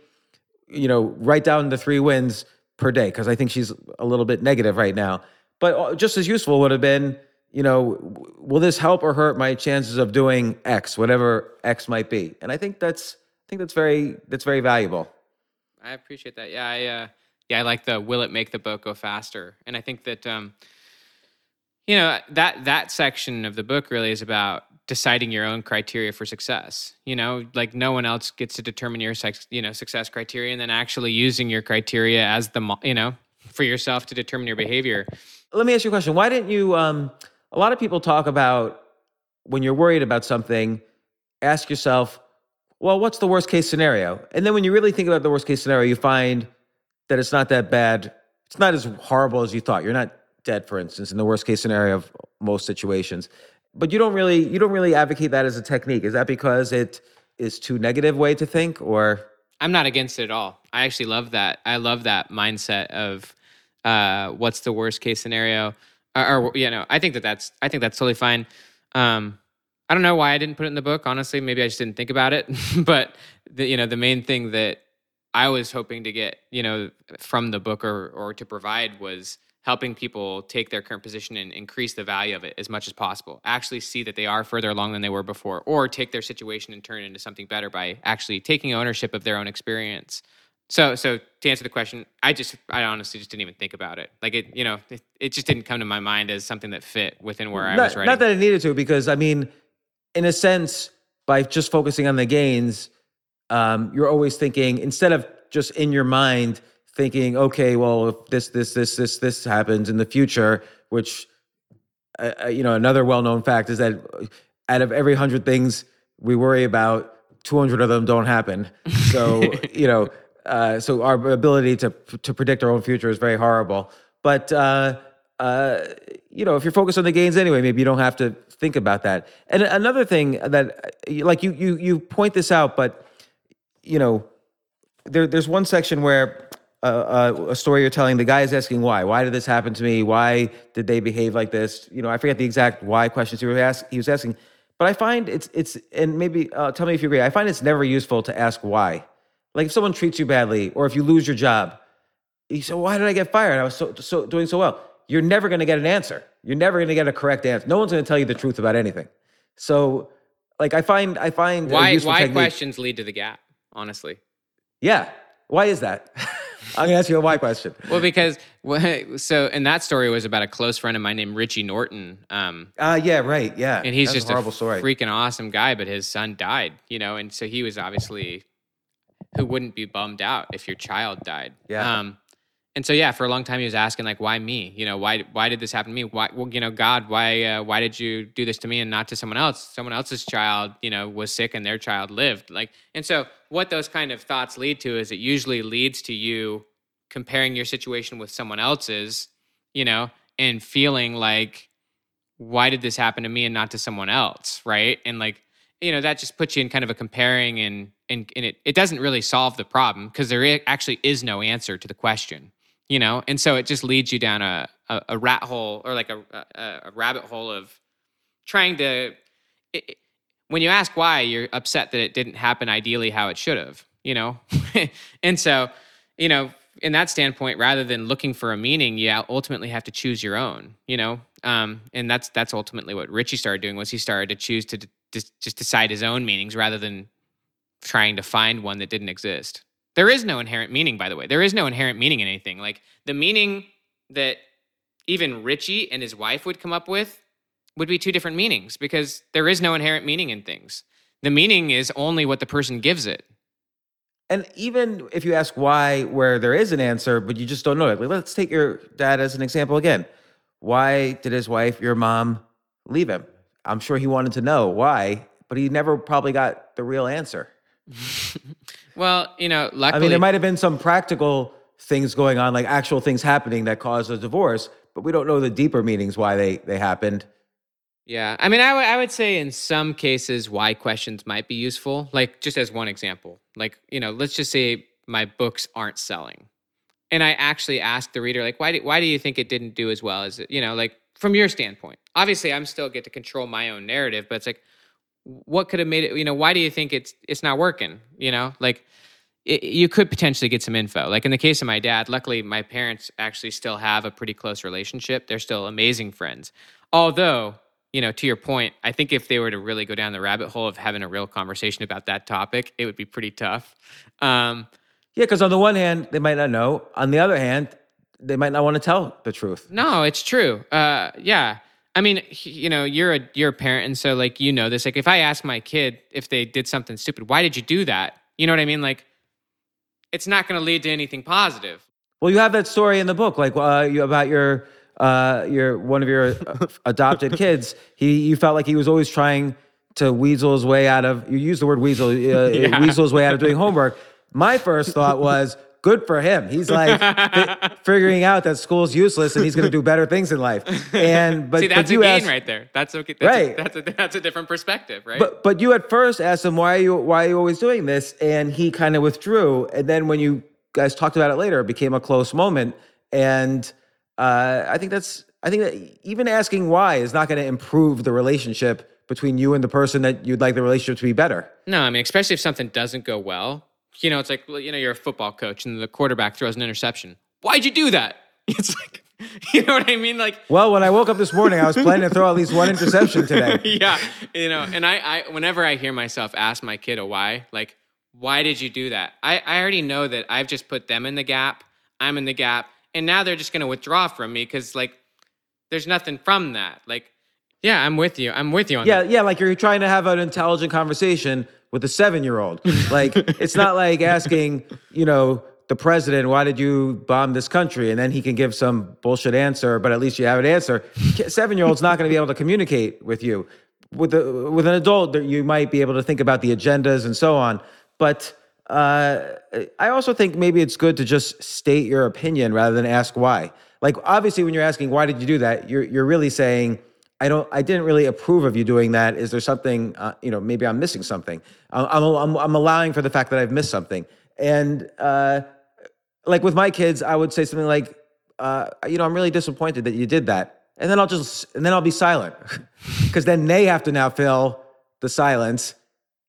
you know, write down the three wins per day, because I think she's a little bit negative right now. But uh, just as useful would have been, you know, will this help or hurt my chances of doing X, whatever X might be? And I think that's, I think that's very, that's very valuable. I appreciate that. Yeah, I uh, yeah, I like the will it make the boat go faster? And I think that um, you know that that section of the book really is about deciding your own criteria for success. You know, like no one else gets to determine your you know, success criteria, and then actually using your criteria as the you know for yourself to determine your behavior. let me ask you a question. Why didn't you? Um, a lot of people talk about when you're worried about something, ask yourself, well, what's the worst case scenario? And then when you really think about the worst case scenario, you find that it's not that bad. It's not as horrible as you thought. You're not dead, for instance, in the worst case scenario of most situations. But you don't really you don't really advocate that as a technique. Is that because it is too negative way to think, or I'm not against it at all. I actually love that. I love that mindset of uh, what's the worst case scenario, or, or you know, I think that that's I think that's totally fine. Um, I don't know why I didn't put it in the book. Honestly, maybe I just didn't think about it. but the, you know, the main thing that I was hoping to get, you know, from the book or or to provide was helping people take their current position and increase the value of it as much as possible. Actually see that they are further along than they were before, or take their situation and turn it into something better by actually taking ownership of their own experience. So, so to answer the question, I just, I honestly just didn't even think about it. Like it, you know, it, it just didn't come to my mind as something that fit within where I was writing. Not that it needed to, because I mean, in a sense, by just focusing on the gains, um, you're always thinking instead of just in your mind thinking, okay, well, if this, this, this, this, this happens in the future, which uh, uh, you know, another well-known fact is that out of every hundred things we worry about, 200 of them don't happen. So you know, uh, so our ability to to predict our own future is very horrible. But uh, uh, you know, if you're focused on the gains anyway, maybe you don't have to think about that. And another thing that, uh, like you you you point this out, but you know, there there's one section where uh, uh, a story you're telling, the guy is asking why. Why did this happen to me? Why did they behave like this? You know, I forget the exact why questions he was, ask, he was asking. But I find it's it's and maybe uh, tell me if you agree. I find it's never useful to ask why. Like if someone treats you badly, or if you lose your job, you say, "Why did I get fired? I was so so doing so well." You're never going to get an answer. You're never going to get a correct answer. No one's going to tell you the truth about anything. So, like I find I find why why technique- questions lead to the gap? Honestly, Yeah. Why is that? I'm gonna ask you a why question. Well, because so, and that story was about a close friend of mine named Richie Norton. Um, Uh, yeah, right, yeah. and he's That's just a horrible story. freaking awesome guy, but his son died, you know, and so he was obviously who wouldn't be bummed out if your child died. Yeah. Um, and so yeah, for a long time he was asking like, why me? You know, why why did this happen to me? Why, well, you know, God, why uh, why did you do this to me and not to someone else? Someone else's child, you know, was sick and their child lived. Like, and so what those kind of thoughts lead to is it usually leads to you comparing your situation with someone else's, you know, and feeling like, why did this happen to me and not to someone else, right? And like, you know, that just puts you in kind of a comparing and and, and it, it doesn't really solve the problem because there actually is no answer to the question you know? And so it just leads you down a, a, a rat hole or like a, a, a rabbit hole of trying to it, when you ask why you're upset that it didn't happen ideally how it should have you know? And so you know in that standpoint rather than looking for a meaning you ultimately have to choose your own you know? Um, and that's that's ultimately what richie started doing was he started to choose to d- just decide his own meanings rather than trying to find one that didn't exist there is no inherent meaning, by the way. There is no inherent meaning in anything. Like the meaning that even Richie and his wife would come up with would be two different meanings because there is no inherent meaning in things. The meaning is only what the person gives it. And even if you ask why, where there is an answer, but you just don't know it. Like, let's take your dad as an example again. Why did his wife, your mom, leave him? I'm sure he wanted to know why, but he never probably got the real answer. Well, you know, luckily, I mean, there might have been some practical things going on, like actual things happening that caused a divorce, but we don't know the deeper meanings why they they happened. Yeah. I mean, I would- I would say in some cases, why questions might be useful. Like, just as one example, like, you know, let's just say my books aren't selling. And I actually ask the reader, like, why do, why do you think it didn't do as well as it, you know, like from your standpoint? Obviously, I'm still get to control my own narrative, but it's like, what could have made it, you know, why do you think it's, it's not working? You know, like, it, you could potentially get some info. Like in the case of my dad, luckily my parents actually still have a pretty close relationship. They're still amazing friends. Although, you know, to your point, I think if they were to really go down the rabbit hole of having a real conversation about that topic, it would be pretty tough. Um, Yeah, because on the one hand, they might not know. On the other hand, they might not want to tell the truth. no, it's true. Uh, yeah. I mean, you know, you're a you're a parent, and so like you know this. Like, if I ask my kid if they did something stupid, why did you do that? You know what I mean? Like, it's not going to lead to anything positive. Well, you have that story in the book, like uh, you, about your uh, your one of your uh, adopted kids. He you felt like he was always trying to weasel his way out of. You use the word weasel, uh, Yeah. weasel his way out of doing homework. My first thought was. Good for him. He's like fi- figuring out that school's useless and he's going to do better things in life. And but See, but that's a gain asked, right there. That's okay. That's Right. A, that's a that's a different perspective, right? But but you at first asked him why are you why are you always doing this, and he kind of withdrew. And then when you guys talked about it later, it became a close moment. And uh, I think that's I think that even asking why is not going to improve the relationship between you and the person that you'd like the relationship to be better. no, I mean, especially if something doesn't go well. You know, it's like well, you know, you're a football coach and the quarterback throws an interception. Why'd you do that? It's like, you know what I mean? Like, Well, when I woke up this morning, I was planning to throw at least one interception today. yeah, you know, and I, I, whenever I hear myself ask my kid a why, like, why did you do that? I, I already know that I've just put them in the gap. I'm in the gap, and now they're just going to withdraw from me because like, there's nothing from that. Like, yeah, I'm with you. I'm with you on Yeah, that. yeah, like you're trying to have an intelligent conversation with a seven year old. Like, it's not like asking, you know, the president, why did you bomb this country? And then he can give some bullshit answer, but at least you have an answer. Seven year old's not going to be able to communicate with you. With, a, with an adult, you might be able to think about the agendas and so on. But uh, I also think maybe it's good to just state your opinion rather than ask why. Like, obviously, when you're asking, why did you do that? You're, you're really saying, I don't. I didn't really approve of you doing that. Is there something? Uh, you know, maybe I'm missing something. I'm, I'm I'm allowing for the fact that I've missed something. And uh, like with my kids, I would say something like, uh, you know, I'm really disappointed that you did that. And then I'll just and then I'll be silent because then they have to now fill the silence.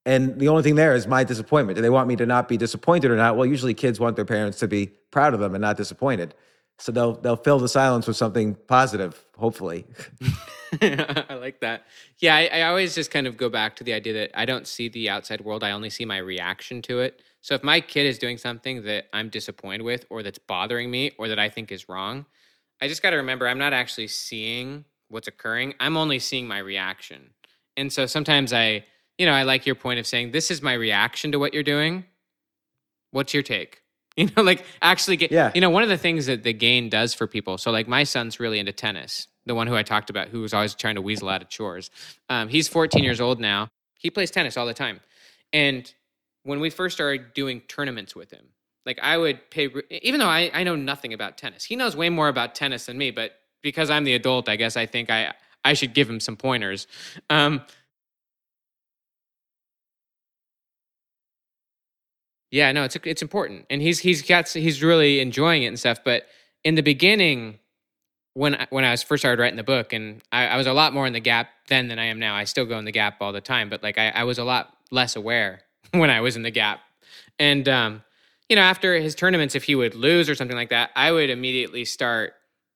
And the only thing there is my disappointment. Do they want me to not be disappointed or not? Well, usually kids want their parents to be proud of them and not disappointed. So they'll they'll fill the silence with something positive, hopefully. I like that. Yeah, I, I, always just kind of go back to the idea that I don't see the outside world. I only see my reaction to it. So if my kid is doing something that I'm disappointed with, or that's bothering me, or that I think is wrong, I just got to remember I'm not actually seeing what's occurring. I'm only seeing my reaction. And so sometimes I, you know, I like your point of saying, this is my reaction to what you're doing. What's your take? You know, like actually get, yeah. you know, one of the things that the gain does for people. So, like, my son's really into tennis, the one who I talked about, who was always trying to weasel out of chores. Um, he's 14 years old now. He plays tennis all the time. And when we first started doing tournaments with him, like I would pay, even though I, I know nothing about tennis, he knows way more about tennis than me, but because I'm the adult, I guess I think I, I should give him some pointers. Um, Yeah, no, it's it's important, and he's he's got he's really enjoying it and stuff. But in the beginning, when I, when I was first started writing the book, and I, I, was a lot more in the gap then than I am now. I still go in the gap all the time, but like I, I was a lot less aware when I was in the gap. And um, you know, after his tournaments, if he would lose or something like that, I would immediately start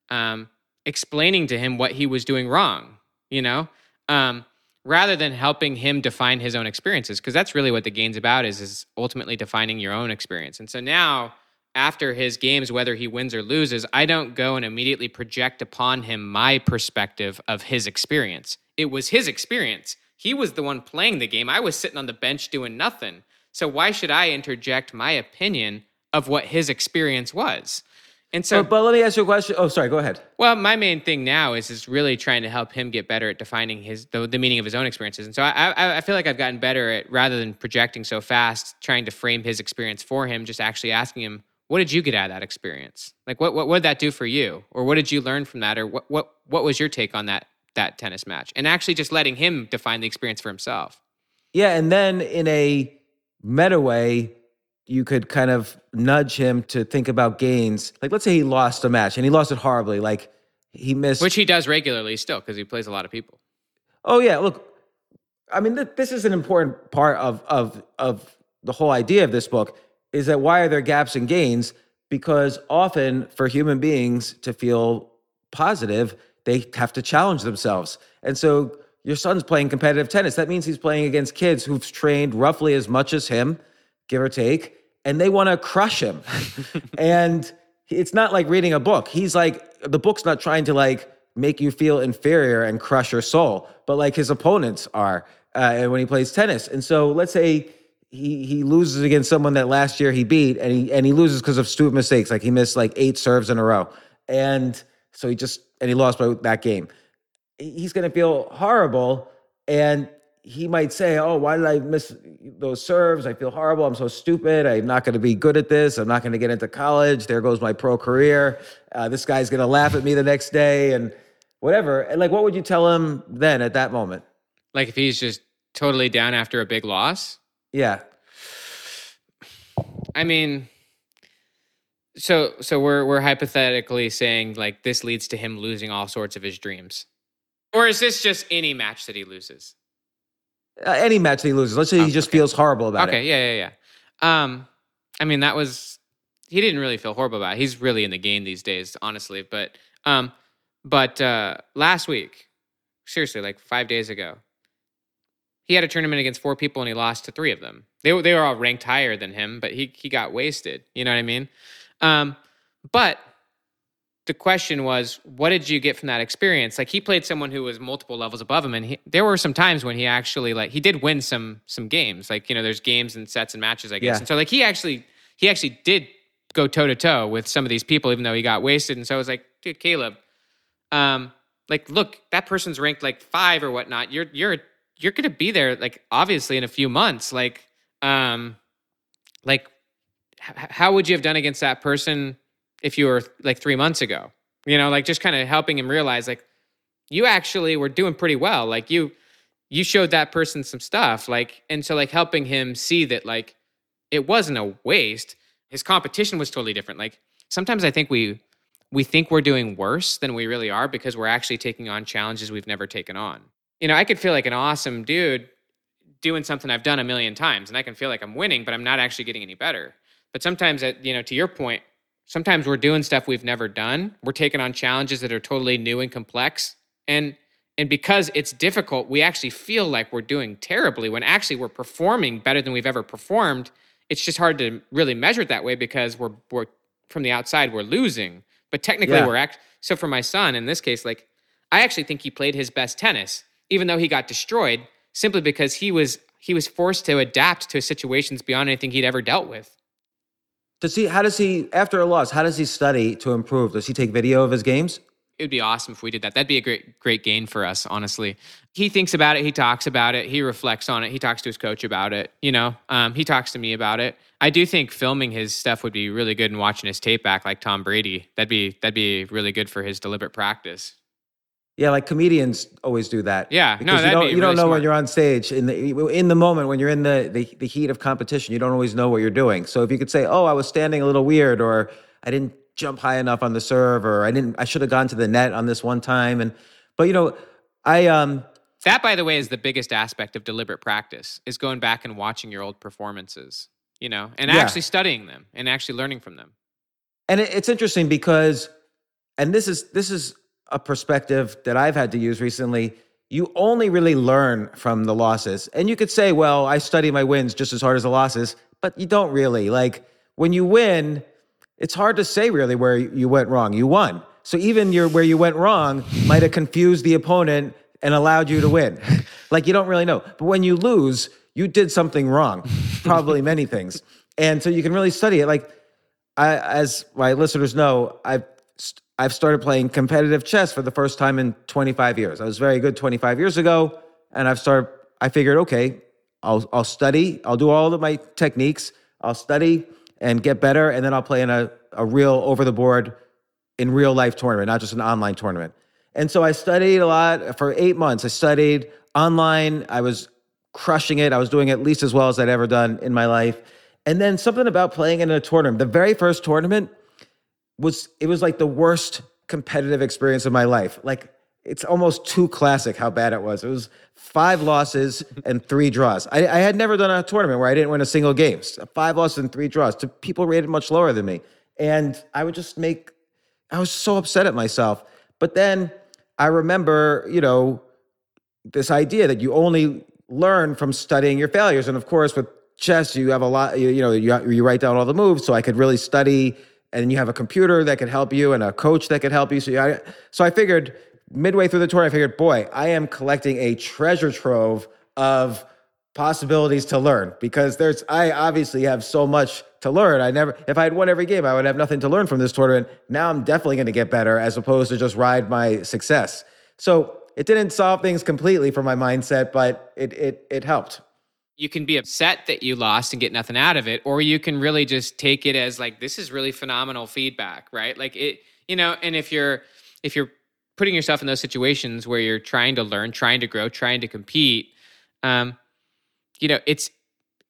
um, explaining to him what he was doing wrong. You know, um, rather than helping him define his own experiences because that's really what the game's about is is ultimately defining your own experience. And so now after his games whether he wins or loses i don't go and immediately project upon him my perspective of his experience. It was his experience. He was the one playing the game. I was sitting on the bench doing nothing. So why should i interject my opinion of what his experience was and so, but, but, let me ask you a question. Oh, sorry. Go ahead. Well, my main thing now is is really trying to help him get better at defining his the, the meaning of his own experiences. And so I, I, I feel like I've gotten better at rather than projecting so fast, trying to frame his experience for him, just actually asking him, "What did you get out of that experience? Like, what what what did that do for you, or what did you learn from that, or what what what was your take on that that tennis match?" And actually, just letting him define the experience for himself. Yeah, and then in a meta way, you could kind of nudge him to think about gains. Like, let's say he lost a match and he lost it horribly. Like, he missed. Which he does regularly still because he plays a lot of people. Oh, yeah. Look, I mean, th- this is an important part of, of, of the whole idea of this book is that why are there gaps and gains? Because often for human beings to feel positive, they have to challenge themselves. And so your son's playing competitive tennis. That means he's playing against kids who've trained roughly as much as him, give or take and they want to crush him. and it's not like reading a book. He's like, the book's not trying to like make you feel inferior and crush your soul, but like his opponents are uh, when he plays tennis. And so let's say he he loses against someone that last year he beat, and he and he loses because of stupid mistakes. Like he missed like eight serves in a row, and so he just and he lost by that game. He's going to feel horrible, and he might say, "Oh, why did I miss those serves? I feel horrible. I'm so stupid. I'm not going to be good at this. I'm not going to get into college. There goes my pro career. Uh, this guy's going to laugh at me the next day and whatever." And like, what would you tell him then at that moment? Like, if he's just totally down after a big loss? Yeah. I mean, so so we're we're hypothetically saying like this leads to him losing all sorts of his dreams, or is this just any match that he loses? Uh, any match that he loses. Let's say he oh, just okay. feels horrible about okay, it. Okay, yeah, yeah, yeah. Um, I mean, that was he didn't really feel horrible about it. He's really in the gain these days, honestly. But um, but uh, last week, seriously, like five days ago, he had a tournament against four people and he lost to three of them. They were they were all ranked higher than him, but he he got wasted. You know what I mean? Um, but the question was, what did you get from that experience? Like he played someone who was multiple levels above him, and he, there were some times when he actually like he did win some some games. Like you know, there's games and sets and matches, I guess. Yeah. And so like he actually he actually did go toe to toe with some of these people, even though he got wasted. And so I was like, dude, Caleb, um, like look, that person's ranked like five or whatnot. You're you're you're gonna be there like obviously in a few months. Like um, like h- how would you have done against that person? If you were like three months ago. You know, like just kind of helping him realize like you actually were doing pretty well. Like you you showed that person some stuff. Like and so like helping him see that like it wasn't a waste. His competition was totally different. Like sometimes I think we we think we're doing worse than we really are because we're actually taking on challenges we've never taken on. You know, I could feel like an awesome dude doing something I've done a million times and I can feel like I'm winning, but I'm not actually getting any better. But sometimes, at, you know, to your point, sometimes we're doing stuff we've never done. We're taking on challenges that are totally new and complex. And and because it's difficult, we actually feel like we're doing terribly when actually we're performing better than we've ever performed. It's just hard to really measure it that way because we're we're from the outside we're losing, but technically Yeah. we're act. So for my son in this case, like I actually think he played his best tennis, even though he got destroyed, simply because he was he was forced to adapt to situations beyond anything he'd ever dealt with. Does he? How does he? After a loss, how does he study to improve? Does he take video of his games? It would be awesome if we did that. That'd be a great, great gain for us, honestly. He thinks about it. He talks about it. He reflects on it. He talks to his coach about it. You know, um, he talks to me about it. I do think filming his stuff would be really good and watching his tape back like Tom Brady. That'd be that'd be really good for his deliberate practice. Yeah, like comedians always do that. Yeah, no, because you that'd don't you don't know when you're on stage in the in the moment when you're in the, the the heat of competition. You don't always know what you're doing. So if you could say, "Oh, I was standing a little weird," or "I didn't jump high enough on the serve," or "I didn't I should have gone to the net on this one time," and but you know, I um That, by the way, is the biggest aspect of deliberate practice: is going back and watching your old performances. You know, and Yeah. actually studying them and actually learning from them. and it, it's interesting because and this is this is a perspective that i've had to use recently. You only really learn from the losses. And you could say well i study my wins just as hard as the losses but you don't really. Like when you win it's hard to say really where you went wrong. You won. So even your where you went wrong might have confused the opponent and allowed you to win. Like you don't really know. But when you lose you did something wrong. Probably many things. And so you can really study it. Like I, as my listeners know, I've st- I've started playing competitive chess for the first time in 25 years. I was very good 25 years ago, and I've started. I figured, okay, I'll I'll study. I'll do all of my techniques. I'll study and get better, and then I'll play in a a real over the board in real life tournament, not just an online tournament. And so I studied a lot for eight months. I studied online. I was crushing it. I was doing at least as well as I'd ever done in my life. And then something about playing in a tournament. The very first tournament was it was like the worst competitive experience of my life. Like it's almost too classic how bad it was. It was five losses and three draws. I, I had never done a tournament where I didn't win a single game. Five losses and three draws to people rated much lower than me. And I would just make I was so upset at myself. But then I remember, you know, this idea that you only learn from studying your failures. And of course, with chess, you have a lot, you, you know, you, you write down all the moves. So I could really study and you have a computer that could help you and a coach that could help you. So, you, so I figured midway through the tour, I figured, boy, I am collecting a treasure trove of possibilities to learn because there's, I obviously have so much to learn. I never, if I had won every game, I would have nothing to learn from this tournament. Now I'm definitely going to get better as opposed to just ride my success. So it didn't solve things completely for my mindset, but it it it helped. You can be upset that you lost and get nothing out of it or you can really just take it as like this is really phenomenal feedback right? Like it you know and if you're if you're putting yourself in those situations where you're trying to learn trying to grow trying to compete um you know it's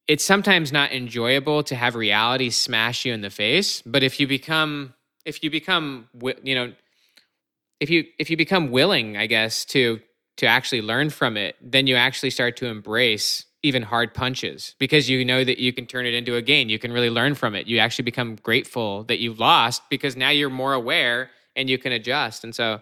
it's sometimes not enjoyable to have reality smash you in the face but if you become if you become you know if you if you become willing i guess to to actually learn from it then you actually start to embrace even hard punches because you know that you can turn it into a gain you can really learn from it you actually become grateful that you lost because now you're more aware and you can adjust and so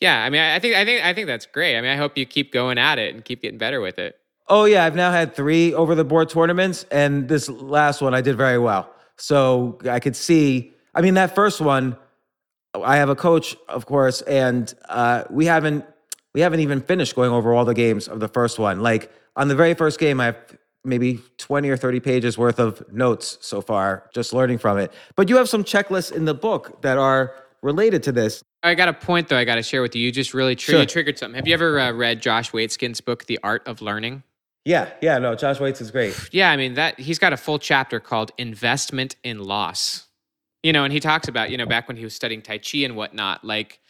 yeah i mean i think i think i think that's great i mean i hope you keep going at it and keep getting better with it Oh yeah, I've now had three over the board tournaments, and this last one I did very well. So I could see. I mean, that first one, I have a coach, of course, and uh, we haven't we haven't even finished going over all the games of the first one. Like on the very first game, I have maybe 20 or 30 pages worth of notes so far, just learning from it. But you have some checklists in the book that are related to this. I got a point though. I got to share with you. You just really tr- Sure. you triggered something. Have you ever uh, read Josh Waitzkin's book, The Art of Learning? Yeah, yeah, no, Josh Waitzkin's great. Yeah, I mean that he's got a full chapter called "Investment in Loss." You know, and he talks about you know back when he was studying Tai Chi and whatnot, like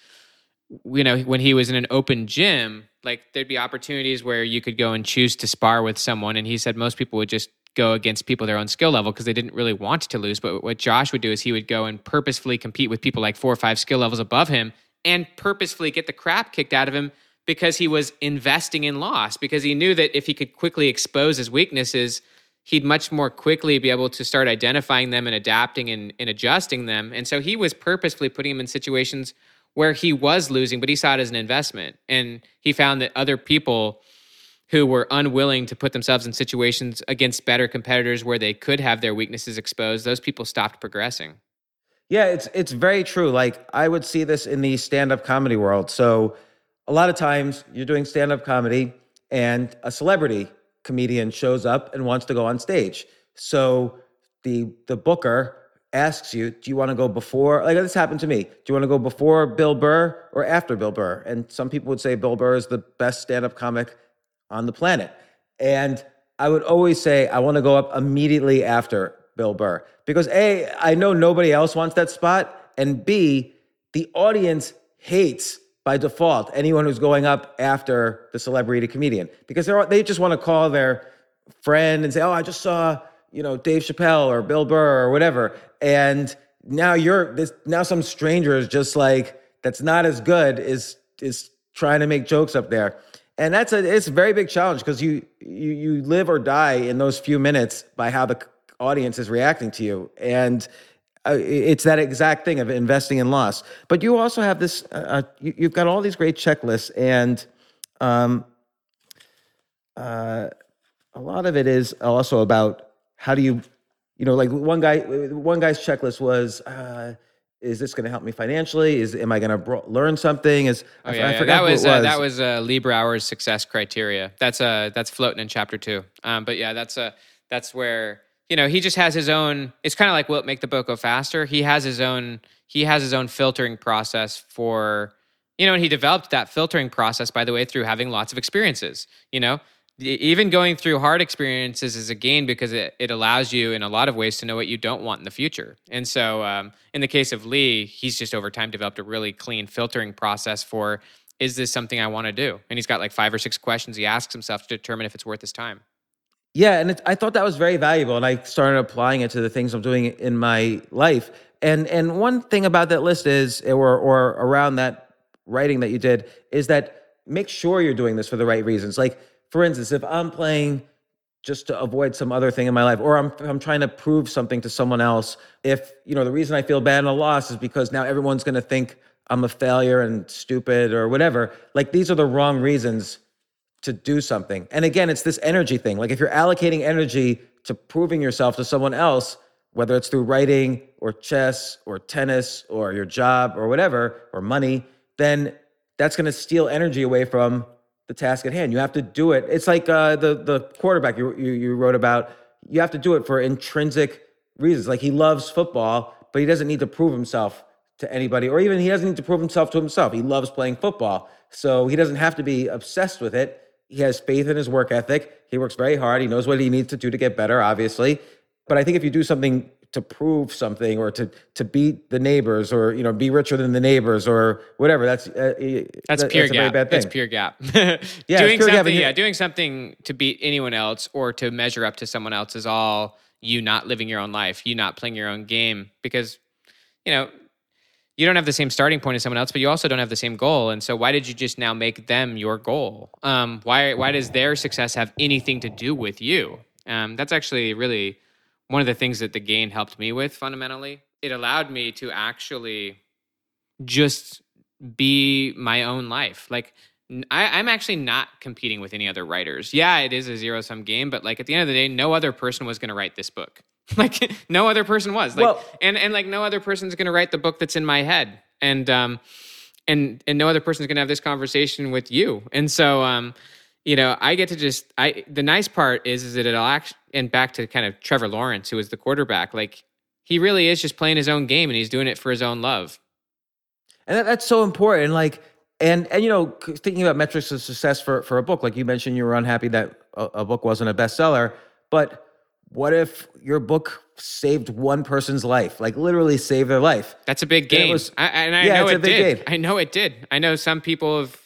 you know when he was in an open gym, like there'd be opportunities where you could go and choose to spar with someone, and he said most people would just go against people their own skill level because they didn't really want to lose. But what Josh would do is he would go and purposefully compete with people like four or five skill levels above him, and purposefully get the crap kicked out of him because he was investing in loss because he knew that if he could quickly expose his weaknesses he'd much more quickly be able to start identifying them and adapting and, and adjusting them. And so he was purposefully putting him in situations where he was losing, but he saw it as an investment. And he found that other people who were unwilling to put themselves in situations against better competitors where they could have their weaknesses exposed, those people stopped progressing. Yeah, it's it's very true. Like I would see this in the stand-up comedy world. So a lot of times you're doing stand-up comedy and a celebrity comedian shows up and wants to go on stage. So the the booker asks you, do you want to go before? Like this happened to me. Do you want to go before Bill Burr or after Bill Burr? And some people would say Bill Burr is the best stand-up comic on the planet. And I would always say I want to go up immediately after Bill Burr because A, I know nobody else wants that spot. And B, the audience hates by default anyone who's going up after the celebrity comedian because they're they just want to call their friend and say, "Oh, I just saw you know Dave Chappelle or Bill Burr or whatever," and now you're this now some stranger is just like that's not as good is is trying to make jokes up there, and that's a it's a very big challenge because you you you live or die in those few minutes by how the audience is reacting to you and uh, it's that exact thing of investing in loss. But you also have this. Uh, uh you, have got all these great checklists, and um, uh, a lot of it is also about how do you, you know, like one guy. One guy's checklist was. Uh, is this going to help me financially? Is am I going to bro- learn something? Is oh, yeah, I, I yeah. that was, was. that was uh, Lee Brower's success criteria. That's uh that's floating in chapter two. Um, but yeah, that's uh that's where you know, he just has his own. It's kind of like will it make the boat go faster? He has his own. He has his own filtering process for, you know, and he developed that filtering process by the way through having lots of experiences. You know, even going through hard experiences is a gain because it, it allows you in a lot of ways to know what you don't want in the future. And so, um, in the case of Lee, he's just over time developed a really clean filtering process for is this something I want to do? And he's got like five or six questions he asks himself to determine if it's worth his time. Yeah, and it, I thought that was very valuable, and I started applying it to the things I'm doing in my life. And and one thing about that list is, or or around that writing that you did, is that make sure you're doing this for the right reasons. Like for instance, if I'm playing just to avoid some other thing in my life, or I'm I'm trying to prove something to someone else. If you know the reason I feel bad and a loss is because now everyone's going to think I'm a failure and stupid or whatever. Like these are the wrong reasons to do something. And again, it's this energy thing. Like if you're allocating energy to proving yourself to someone else, whether it's through writing or chess or tennis or your job or whatever, or money, then that's going to steal energy away from the task at hand. You have to do it. It's like uh, the the quarterback you, you you wrote about. You have to do it for intrinsic reasons. Like he loves football, but he doesn't need to prove himself to anybody, or even he doesn't need to prove himself to himself. He loves playing football, so he doesn't have to be obsessed with it he has faith in his work ethic. He works very hard. He knows what he needs to do to get better, obviously. But I think if you do something to prove something or to to beat the neighbors or you know be richer than the neighbors or whatever that's uh, that's that, pure that's gap that's pure gap yeah doing pure something gap. yeah doing something to beat anyone else or to measure up to someone else is all you not living your own life you not playing your own game because you know you don't have the same starting point as someone else, but you also don't have the same goal. And so, why did you just now make them your goal? Um, why why does their success have anything to do with you? Um, that's actually really one of the things that the gain helped me with fundamentally. It allowed me to actually just be my own life. Like I, am actually not competing with any other writers. Yeah, it is a zero sum game, but like at the end of the day, no other person was going to write this book. like no other person was like well, and and like no other person's going to write the book that's in my head and um and and no other person's going to have this conversation with you and so um you know i get to just i the nice part is is that it'll act and back to kind of trevor lawrence who was the quarterback like he really is just playing his own game and he's doing it for his own love and that, that's so important like and and you know thinking about metrics of success for for a book like you mentioned you were unhappy that a, a book wasn't a bestseller but what if your book saved one person's life, like literally saved their life? That's a big gain. Was, I, and I yeah, know it did. Gain. I know it did. I know some people have.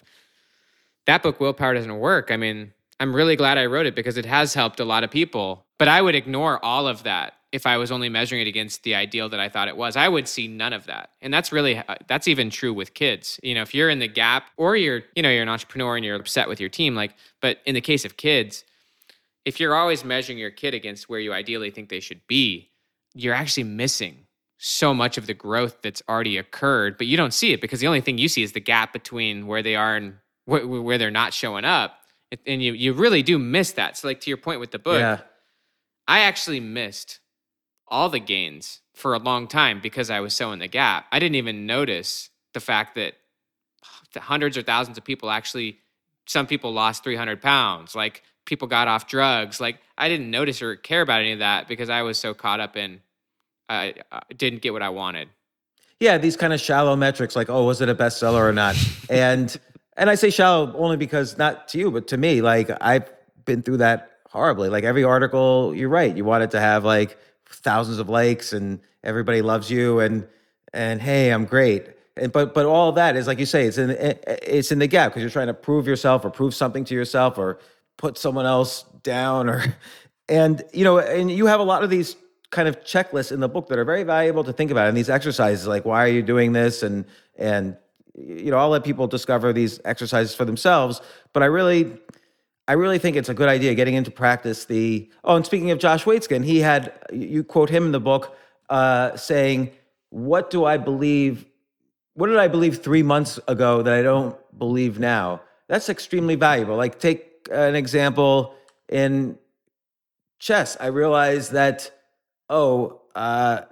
That book, Willpower, doesn't work. I mean, I'm really glad I wrote it because it has helped a lot of people. But I would ignore all of that if I was only measuring it against the ideal that I thought it was. I would see none of that. And that's really uh, that's even true with kids. You know, if you're in the gap or you're, you know, you're an entrepreneur and you're upset with your team like but in the case of kids, if you're always measuring your kid against where you ideally think they should be, you're actually missing so much of the growth that's already occurred, but you don't see it because the only thing you see is the gap between where they are and wh- where they're not showing up. And you you really do miss that. So like to your point with the book, Yeah. I actually missed all the gains for a long time because I was so in the gap. I didn't even notice the fact that hundreds or thousands of people actually, some people lost 300 pounds. Like people got off drugs. Like I didn't notice or care about any of that because I was so caught up in, I, I didn't get what I wanted. Yeah, these kind of shallow metrics, like, oh, was it a bestseller or not? and and I say shallow only because not to you, but to me, like I've been through that horribly. Like every article, you're right. You want it to have like thousands of likes and everybody loves you and and hey, I'm great. And but but all that is like you say, it's in it's in the gap because you're trying to prove yourself or prove something to yourself or put someone else down or and you know and you have a lot of these kind of checklists in the book that are very valuable to think about and these exercises like why are you doing this and and you know i'll let people discover these exercises for themselves but i really i really think it's a good idea getting into practice the oh and speaking of josh waitzkin he had you quote him in the book uh, saying what do i believe what did i believe three months ago that i don't believe now? That's extremely valuable. Like take an example in chess. I realized that oh uh,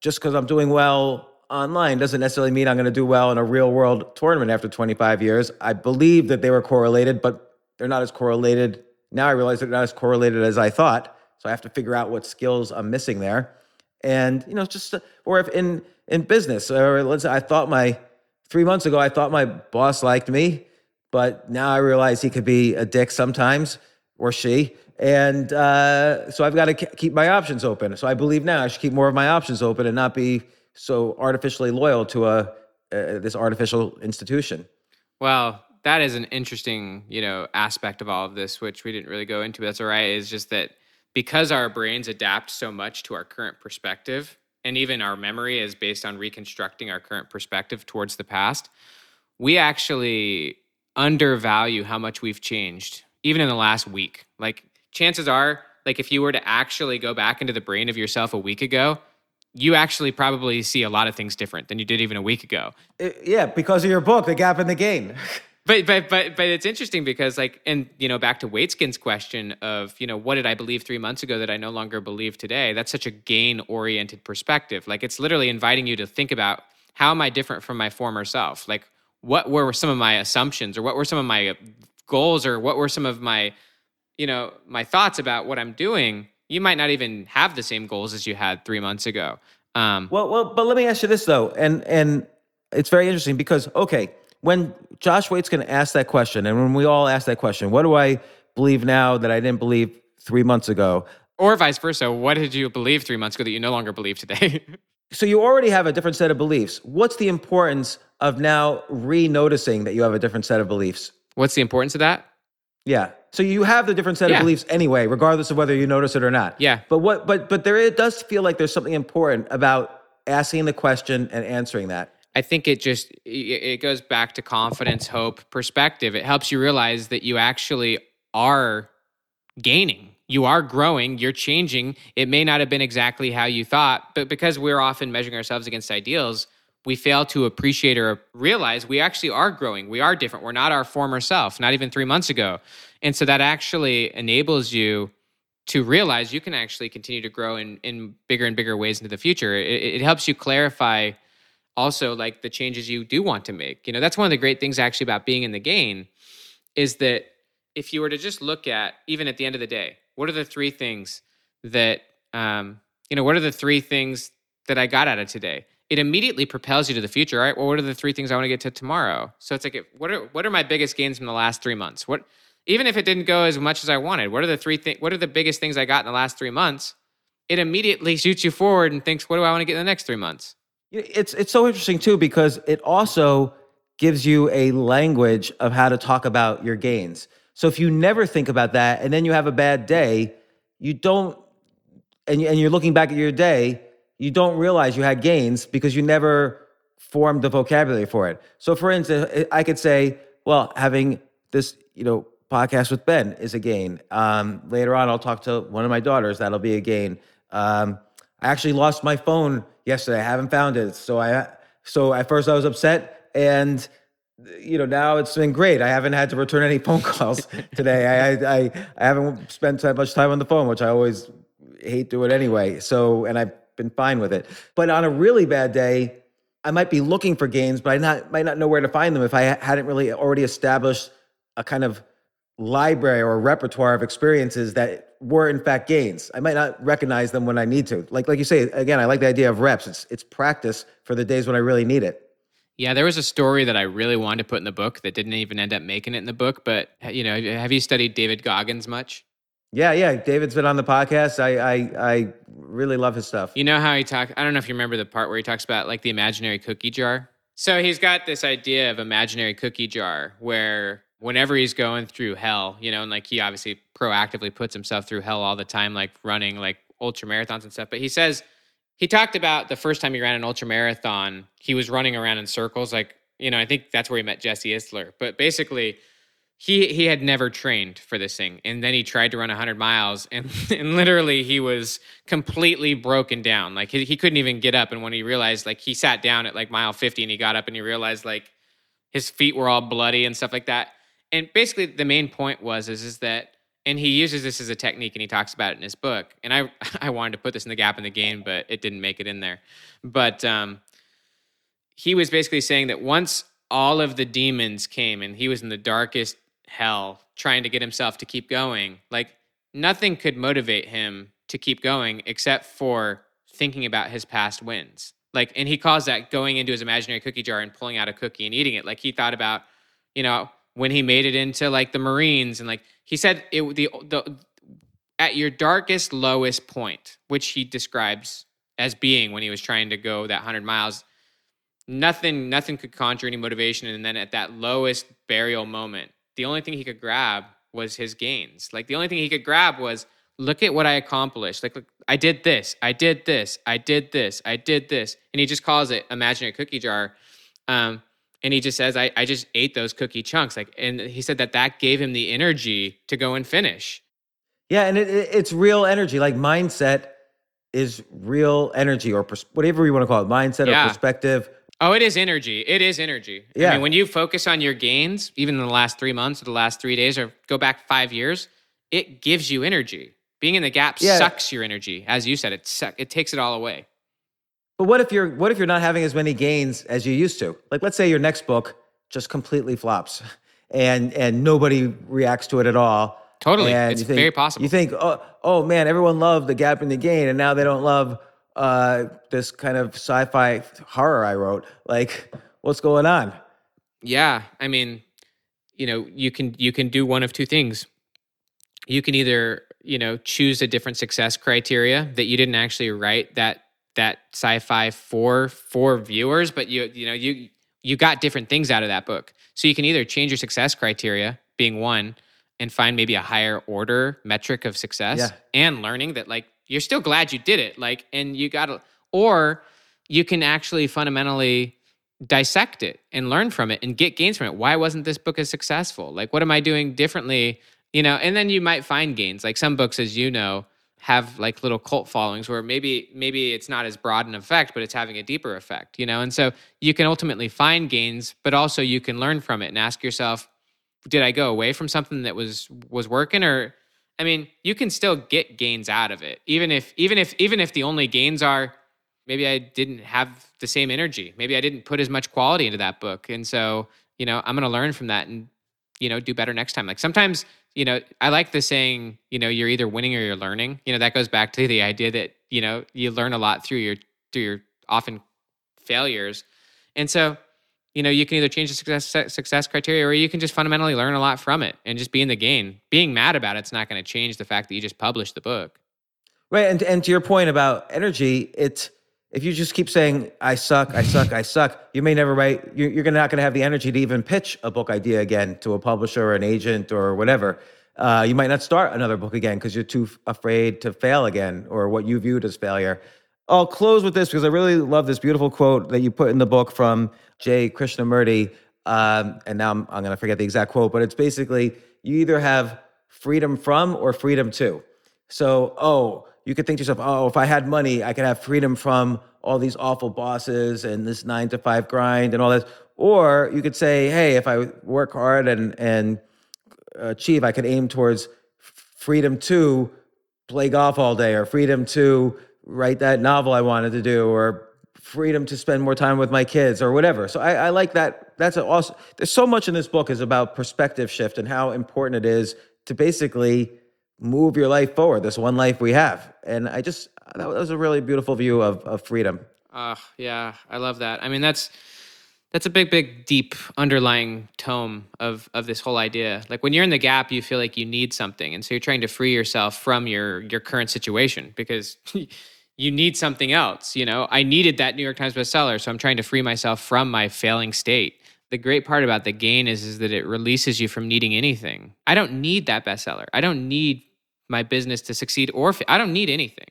just because i'm doing well online doesn't necessarily mean I'm going to do well in a real world tournament after 25 years. I believe that they were correlated, but they're not as correlated. Now I realize they're not as correlated as I thought. So I have to figure out what skills I'm missing there. And, you know, just, or if in, in business, or let's say I thought my, three months ago, I thought my boss liked me, but now I realize he could be a dick sometimes, or she. And uh, so I've got to keep my options open. So I believe now I should keep more of my options open and not be so artificially loyal to a uh, this artificial institution. Well, that is an interesting, you know, aspect of all of this, which we didn't really go into. But that's all right. Is just that because our brains adapt so much to our current perspective, and even our memory is based on reconstructing our current perspective towards the past, we actually undervalue how much we've changed, even in the last week. Like chances are, like if you were to actually go back into the brain of yourself a week ago, you actually probably see a lot of things different than you did even a week ago. It, uh, yeah, because of your book, The Gap and the Gain. but but but but it's interesting because like and you know back to Waitzkin's question of you know what did I believe three months ago that I no longer believe today? That's such a gain oriented perspective. Like it's literally inviting you to think about how am I different from my former self? Like what were some of my assumptions or what were some of my goals or what were some of my you know my thoughts about what I'm doing you might not even have the same goals as you had three months ago. Um, well, well, but let me ask you this though, and and it's very interesting because okay, when Josh Waite's going to ask that question, and when we all ask that question, what do I believe now that I didn't believe three months ago? Or vice versa, what did you believe three months ago that you no longer believe today? so you already have a different set of beliefs. What's the importance of now re-noticing that you have a different set of beliefs? What's the importance of that? Yeah. So you have the different set Yeah. of beliefs anyway, regardless of whether you notice it or not. Yeah. But what? But but there it does feel like there's something important about asking the question and answering that. I think it just it it goes back to confidence, hope, perspective. It helps you realize that you actually are gaining. You are growing, you're changing. It may not have been exactly how you thought, but because we're often measuring ourselves against ideals, we fail to appreciate or realize we actually are growing. We are different. We're not our former self, not even 3 months ago. And so that actually enables you to realize you can actually continue to grow in, in bigger and bigger ways into the future. It, it helps you clarify also like the changes you do want to make. You know, that's one of the great things actually about being in the gain is that if you were to just look at even at the end of the day, what are the three things that um, you know, what are the three things that I got out of today? It immediately propels you to the future, right? Well, what are the three things I want to get to tomorrow? So it's like, what are what are my biggest gains from the last three months? What even if it didn't go as much as I wanted, what are the three things? What are the biggest things I got in the last three months? It immediately shoots you forward and thinks, what do I want to get in the next three months? It's it's so interesting too because it also gives you a language of how to talk about your gains. So if you never think about that and then you have a bad day, you don't and and you're looking back at your day, you don't realize you had gains because you never formed the vocabulary for it. So for instance, I could say, well, having this, you know, podcast with Ben is a gain. Um, later on, I'll talk to one of my daughters. That'll be a gain. Um, I actually lost my phone yesterday. I haven't found it. So I so at first I was upset and you know now it's been great. I haven't had to return any phone calls today. I, I I haven't spent that much time on the phone, which I always hate doing anyway. So and I've been fine with it. But on a really bad day, I might be looking for gains, but I not might not know where to find them if I hadn't really already established a kind of library or repertoire of experiences that were in fact gains. I might not recognize them when I need to. Like like you say, again, I like the idea of reps. It's it's practice for the days when I really need it. Yeah, there was a story that I really wanted to put in the book that didn't even end up making it in the book. But you know, have you studied David Goggins much? Yeah, yeah. David's been on the podcast. I I, I really love his stuff. You know how he talks? I don't know if you remember the part where he talks about like the imaginary cookie jar. So he's got this idea of imaginary cookie jar where whenever he's going through hell, you know, and like he obviously proactively puts himself through hell all the time, like running like ultra marathons and stuff. But he says he talked about the first time he ran an ultra marathon, he was running around in circles. Like, you know, I think that's where he met Jesse Itzler. But basically, he he had never trained for this thing and then he tried to run 100 miles and, and literally he was completely broken down. Like he, he couldn't even get up and when he realized like he sat down at like mile 50 and he got up and he realized like his feet were all bloody and stuff like that. And basically the main point was is is that and he uses this as a technique and he talks about it in his book and i i wanted to put this in the gap and the gain but it didn't make it in there. But um he was basically saying that once all of the demons came and he was in the darkest hell trying to get himself to keep going. Like nothing could motivate him to keep going except for thinking about his past wins. Like and he calls that going into his imaginary cookie jar and pulling out a cookie and eating it. Like he thought about you know when he made it into like the Marines and like he said it the the at your darkest lowest point, which he describes as being when he was trying to go that 100 miles, nothing nothing could conjure any motivation. And then at that lowest burial moment, the only thing he could grab was his gains. Like the only thing he could grab was look at what I accomplished. Like, look, I did this, I did this, I did this, I did this. And he just calls it imaginary cookie jar. Um, and he just says I, I just ate those cookie chunks like and he said that that gave him the energy to go and finish yeah and it, it, it's real energy like mindset is real energy or pers- whatever you want to call it mindset yeah. or perspective oh it is energy it is energy yeah I mean, when you focus on your gains even in the last three months or the last three days or go back five years it gives you energy being in the gap yeah. sucks your energy as you said it suck, it takes it all away but what if you're what if you're not having as many gains as you used to? Like let's say your next book just completely flops and and nobody reacts to it at all. Totally. And it's think, very possible. You think, oh, oh man, everyone loved the gap and the gain, and now they don't love uh, this kind of sci-fi horror I wrote. Like, what's going on? Yeah, I mean, you know, you can you can do one of two things. You can either you know choose a different success criteria that you didn't actually write that that sci-fi for for viewers, but you you know you you got different things out of that book. So you can either change your success criteria, being one, and find maybe a higher order metric of success, yeah. and learning that like you're still glad you did it, like, and you got to, or you can actually fundamentally dissect it and learn from it and get gains from it. Why wasn't this book as successful? Like, what am I doing differently? You know, and then you might find gains. Like some books, as you know, have like little cult followings where maybe maybe it's not as broad an effect but it's having a deeper effect you know and so you can ultimately find gains but also you can learn from it and ask yourself did i go away from something that was was working or i mean you can still get gains out of it even if even if even if the only gains are maybe i didn't have the same energy maybe i didn't put as much quality into that book and so you know i'm going to learn from that and you know do better next time like sometimes you know, I like the saying, you know, you're either winning or you're learning. You know, that goes back to the idea that, you know, you learn a lot through your through your often failures. And so, you know, you can either change the success success criteria or you can just fundamentally learn a lot from it and just be in the gain. Being mad about it's not going to change the fact that you just published the book. Right, and and to your point about energy, it's if you just keep saying I suck, I suck, I suck, you may never write. You're, you're not going to have the energy to even pitch a book idea again to a publisher or an agent or whatever. Uh, you might not start another book again because you're too afraid to fail again or what you viewed as failure. I'll close with this because I really love this beautiful quote that you put in the book from Jay Krishnamurti. Um, and now I'm, I'm going to forget the exact quote, but it's basically you either have freedom from or freedom to. So, oh, you could think to yourself, oh, if I had money, I could have freedom from all these awful bosses and this nine to five grind and all this. Or you could say, hey, if I work hard and and achieve, I could aim towards freedom to play golf all day, or freedom to write that novel I wanted to do, or freedom to spend more time with my kids, or whatever. So I, I like that. That's awesome. There's so much in this book is about perspective shift and how important it is to basically move your life forward. This one life we have, and I just that was a really beautiful view of of freedom. Uh, yeah, I love that. I mean, that's that's a big, big, deep underlying tome of of this whole idea. Like when you're in the gap, you feel like you need something, and so you're trying to free yourself from your your current situation because you need something else. You know, I needed that New York Times bestseller, so I'm trying to free myself from my failing state. The great part about the gain is is that it releases you from needing anything. I don't need that bestseller. I don't need my business to succeed, or I don't need anything.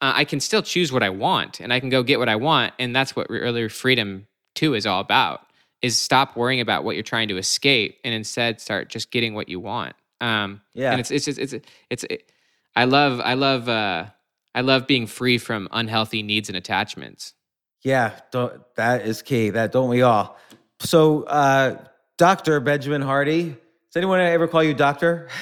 Uh, I can still choose what I want, and I can go get what I want, and that's what really freedom too is all about is stop worrying about what you're trying to escape and instead start just getting what you want. Um, Yeah. and it's it's it's it's, it's it, I love I love uh, I love being free from unhealthy needs and attachments. Yeah, don't, that is key. That don't we all? So, uh, Doctor Benjamin Hardy. Does anyone ever call you Doctor?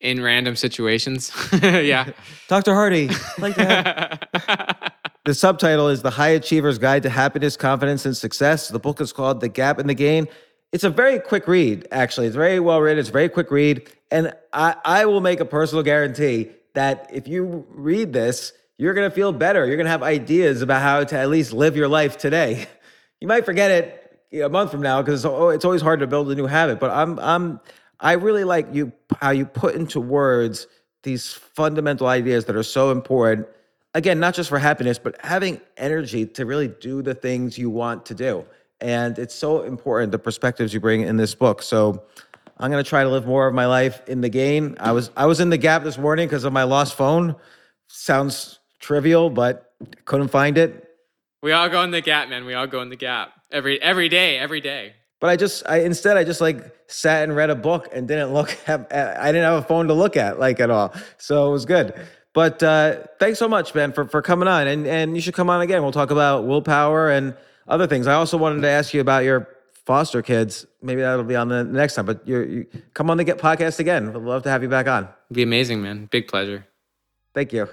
In random situations, yeah. Doctor Hardy. Like to have- the subtitle is "The High Achiever's Guide to Happiness, Confidence, and Success." The book is called "The Gap and the Gain." It's a very quick read. Actually, it's very well written. It's a very quick read, and I, I will make a personal guarantee that if you read this, you're gonna feel better. You're gonna have ideas about how to at least live your life today. You might forget it a month from now because it's always hard to build a new habit. But I'm I'm I really like you how you put into words these fundamental ideas that are so important. Again, not just for happiness, but having energy to really do the things you want to do. And it's so important the perspectives you bring in this book. So I'm gonna try to live more of my life in the gain. I was I was in the gap this morning because of my lost phone. Sounds trivial, but couldn't find it. we all go in the gap, man. We all go in the gap every every day, every day. But I just, I instead, I just like sat and read a book and didn't look at, I didn't have a phone to look at like at all. So it was good. But uh, thanks so much, Ben, for, for coming on. And, and you should come on again. We'll talk about willpower and other things. I also wanted to ask you about your foster kids. Maybe that'll be on the next time. But you're, you come on the Get Podcast again. We'd love to have you back on. It'd be amazing, man. Big pleasure. Thank you.